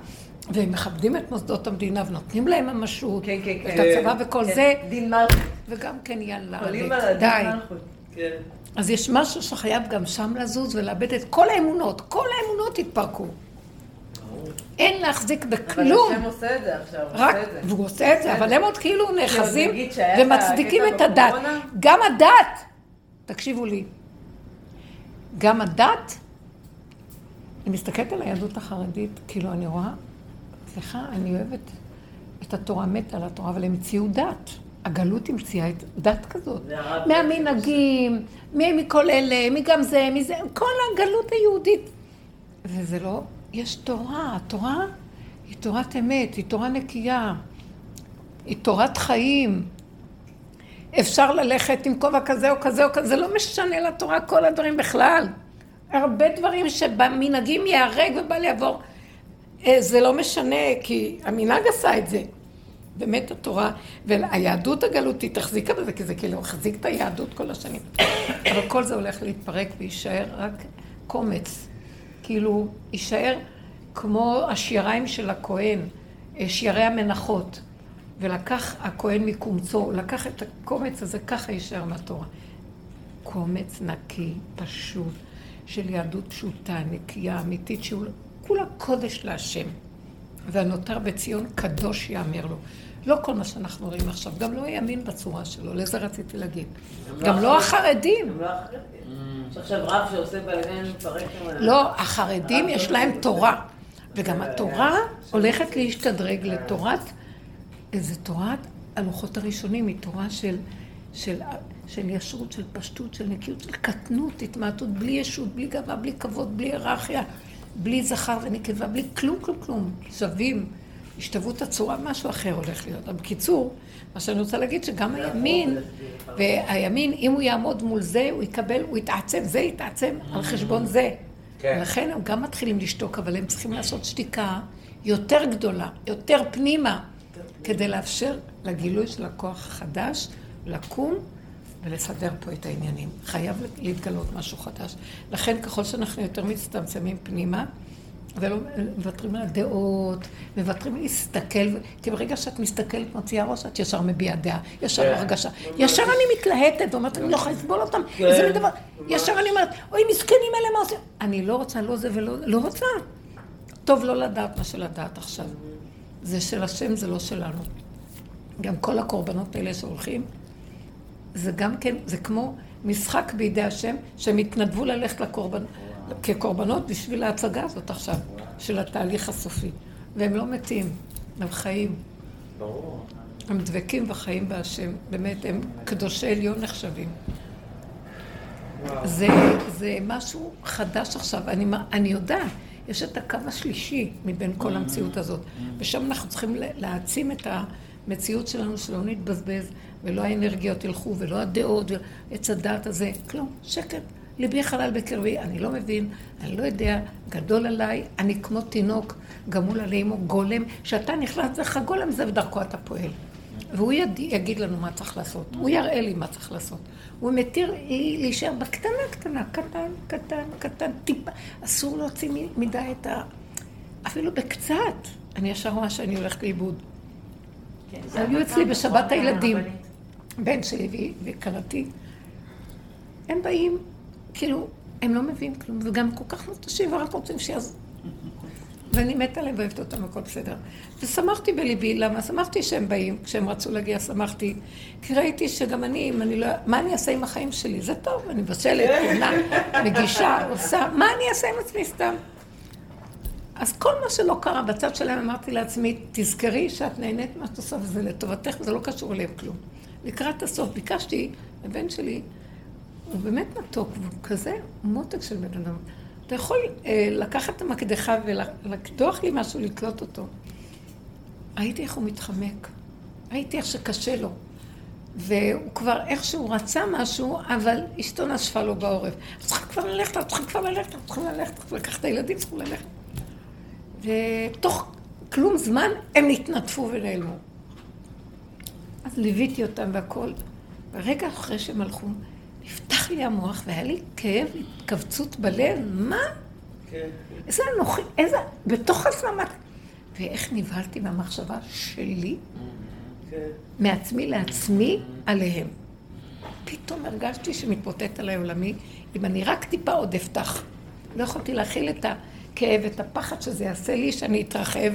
והם מכבדים את מוסדות המדינה ונותנים להם ממשות, כן, כן, את כן. הצבא וכל כן. זה, דין מלכות. וגם כן יאללה, די. כן. אז יש משהו שחייב גם שם לזוז ולאבד את כל האמונות, כל האמונות התפרקו. אין להחזיק אבל בכלום. השם עושה את זה עכשיו, הוא רק, עושה את זה. והוא עושה את זה, אבל הם עוד כאילו נאחזים שהיה את ומצדיקים את הדת. גם הדת, תקשיבו לי, גם הדת, אני מסתכלת על היהדות החרדית, כאילו אני רואה, סליחה, אני אוהבת את התורה, מתה על התורה, אבל הם המציאו דת. הגלות המציאה את דת כזאת. זה מהמנהגים, מ- מכל אלה, מגם זה, מזה, כל הגלות היהודית. וזה לא, יש תורה, התורה היא תורת אמת, היא תורה נקייה, היא תורת חיים. אפשר ללכת עם כובע כזה או כזה או כזה, זה לא משנה לתורה כל הדברים בכלל. הרבה דברים שבמנהגים ייהרג ובל יעבור, אה, זה לא משנה, כי המנהג עשה את זה. באמת התורה, והיהדות הגלותית החזיקה בזה, כי זה כאילו החזיק את היהדות כל השנים. אבל כל זה הולך להתפרק ויישאר רק קומץ. כאילו יישאר כמו השיריים של הכהן, אה, שירי המנחות. ולקח הכהן מקומצו, לקח את הקומץ הזה, ככה יישאר מהתורה. קומץ נקי, פשוט, של יהדות פשוטה, נקייה, אמיתית, שהוא כולה קודש להשם. והנותר בציון קדוש יאמר לו. לא כל מה שאנחנו רואים עכשיו, גם לא הימין בצורה שלו, לזה רציתי להגיד. גם לא החרדים. לא החרדים. יש עכשיו רב שעושה בלגן, מפרק. לא, החרדים יש להם תורה. וגם התורה הולכת להשתדרג לתורת, איזה תורת הלוחות הראשונים, היא תורה של, של, של ישרות, של פשטות, של נקיות, של קטנות, התמעטות, בלי ישות, בלי גאווה, בלי כבוד, בלי היררכיה, בלי זכר ונקבה, בלי כלום, כלום, כלום. שווים, השתוות הצורה, משהו אחר הולך להיות. אבל בקיצור, מה שאני רוצה להגיד, שגם הימין, והימין, אם הוא יעמוד מול זה, הוא יקבל, הוא יתעצם, זה יתעצם על חשבון זה. כן. ולכן הם גם מתחילים לשתוק, אבל הם צריכים לעשות שתיקה יותר גדולה, יותר פנימה, כדי לאפשר לגילוי של הכוח החדש לקום ולסדר פה את העניינים. חייב להתגלות משהו חדש. לכן ככל שאנחנו יותר מצטמצמים פנימה, ולא מוותרים על הדעות, מוותרים להסתכל, כי ברגע שאת מסתכלת, מוציאה ראש, את ישר מביעה דעה, ישר כן. הרגשה. ישר אני מתלהטת, ואומרת, אני לא יכולה לסבול אותם, איזה מין דבר. ישר אני אומרת, אוי, מסכנים אלה, מה עושים? אני לא רוצה, לא זה ולא, לא רוצה. טוב לא לדעת מה שלדעת עכשיו. זה של השם, זה לא שלנו. גם כל הקורבנות האלה שהולכים, זה גם כן, זה כמו משחק בידי השם, שהם התנדבו ללכת לקורבן, כקורבנות בשביל ההצגה הזאת עכשיו, של התהליך הסופי. והם לא מתים, הם חיים. ברור. הם דבקים וחיים בהשם. באמת, הם קדושי עליון נחשבים. זה, זה משהו חדש עכשיו. אני, אני יודעת, יש את הקו השלישי מבין כל המציאות הזאת. ושם אנחנו צריכים להעצים את המציאות שלנו, שלא נתבזבז, ולא האנרגיות ילכו, ולא הדעות, ועץ הדעת הזה. כלום, שקט. ליבי חלל בקרבי, אני לא מבין, אני לא יודע, גדול עליי, אני כמו תינוק, גמול עלי עמו גולם, שאתה נכנס לך גולם זה ודרכו אתה פועל. והוא יד... יגיד לנו מה צריך לעשות, הוא יראה לי מה צריך לעשות. הוא מתיר לי להישאר בקטנה קטנה, קטן, קטן, קטן, טיפה. אסור להוציא מדי את ה... אפילו בקצת. אני ישר רואה שאני הולכת לאיבוד. כן, היו אצלי בשבת הילדים, בן שלי וכלתי. הם באים, כאילו, הם לא מביאים כלום, וגם כל כך מותשים ורק רוצים שיעז... ואני מתה עליהם ואוהבת אותם, הכל בסדר. ושמחתי בליבי, למה? שמחתי שהם באים, כשהם רצו להגיע שמחתי, כי ראיתי שגם אני, אם אני לא... מה אני אעשה עם החיים שלי? זה טוב, אני מבשלת, קונה, מגישה, עושה, מה אני אעשה עם עצמי סתם? אז כל מה שלא קרה בצד שלהם, אמרתי לעצמי, תזכרי שאת נהנית מה שאת עושה וזה לטובתך, וזה לא קשור אליהם כלום. לקראת הסוף ביקשתי לבן שלי, הוא באמת מתוק, והוא כזה מותק של בן אדם. אתה יכול אה, לקחת את המקדחה ולקדוח לי משהו, לתלות אותו. ראיתי איך הוא מתחמק. ראיתי איך שקשה לו. והוא כבר איכשהו רצה משהו, אבל אשתו נשפה לו בעורף. את צריכה כבר ללכת, את צריכה כבר ללכת, את צריכה ללכת, צריכה לקחת את הילדים, צריכה ללכת. ותוך כלום זמן הם נתנדפו ונעלמו. אז ליוויתי אותם והכל. ורגע אחרי שהם הלכו, נפתח לי המוח והיה לי כאב, התכווצות בלב, מה? כן. איזה אנוכי, איזה, בתוך עצמם, ואיך נבהלתי מהמחשבה שלי, כן. מעצמי לעצמי, עליהם. פתאום הרגשתי שמתפוצץ עליי עולמי, אם אני רק טיפה עוד אפתח. לא יכולתי להכיל את הכאב, את הפחד שזה יעשה לי, שאני אתרחב,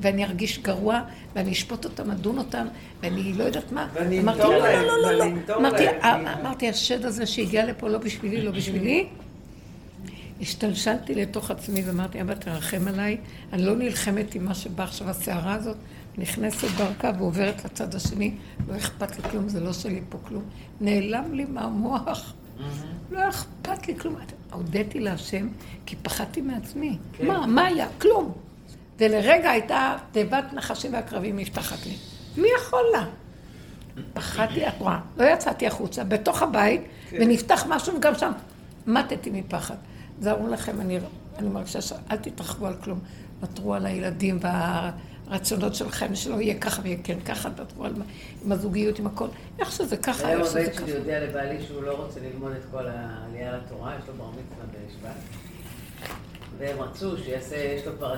ואני ארגיש גרוע, ואני אשפוט אותם, אדון אותם, ואני לא יודעת מה. ואני אמתור לא, להם, לא, לא, לא, ואני לא. אמתור אמרתי, להם. אמרתי, השד הזה שהגיע לפה לא בשבילי, לא בשבילי. השתלשלתי לתוך עצמי ואמרתי, אבא, תרחם עליי. אני לא נלחמת עם מה שבא עכשיו, הסערה הזאת, נכנסת דרכה ועוברת לצד השני, לא אכפת לי כלום, זה לא שלי פה כלום. נעלם לי מהמוח. לא אכפת לי כלום. הודיתי להשם, כי פחדתי מעצמי. מה, מה היה? כלום. ולרגע הייתה תיבת נחשים ועקרבים נפתחת לי. מי יכול לה? פחדתי, את רואה, לא יצאתי החוצה, בתוך הבית, ונפתח משהו, וגם שם מתתי מפחד. זרו לכם, אני, אני מרגישה שאל תתרחבו על כלום. ותרו על הילדים והרצונות שלכם, שלא יהיה ככה ויהיה כן ככה, תוותרו על עם הזוגיות, עם הכל. איך שזה ככה, היום איך שזה הבן ככה. שלי יודע לבעלי שהוא לא רוצה ללמוד את כל העלייה לתורה, יש לו בר מצווה בשבט. והם רצו שיעשה, יש לו פרשה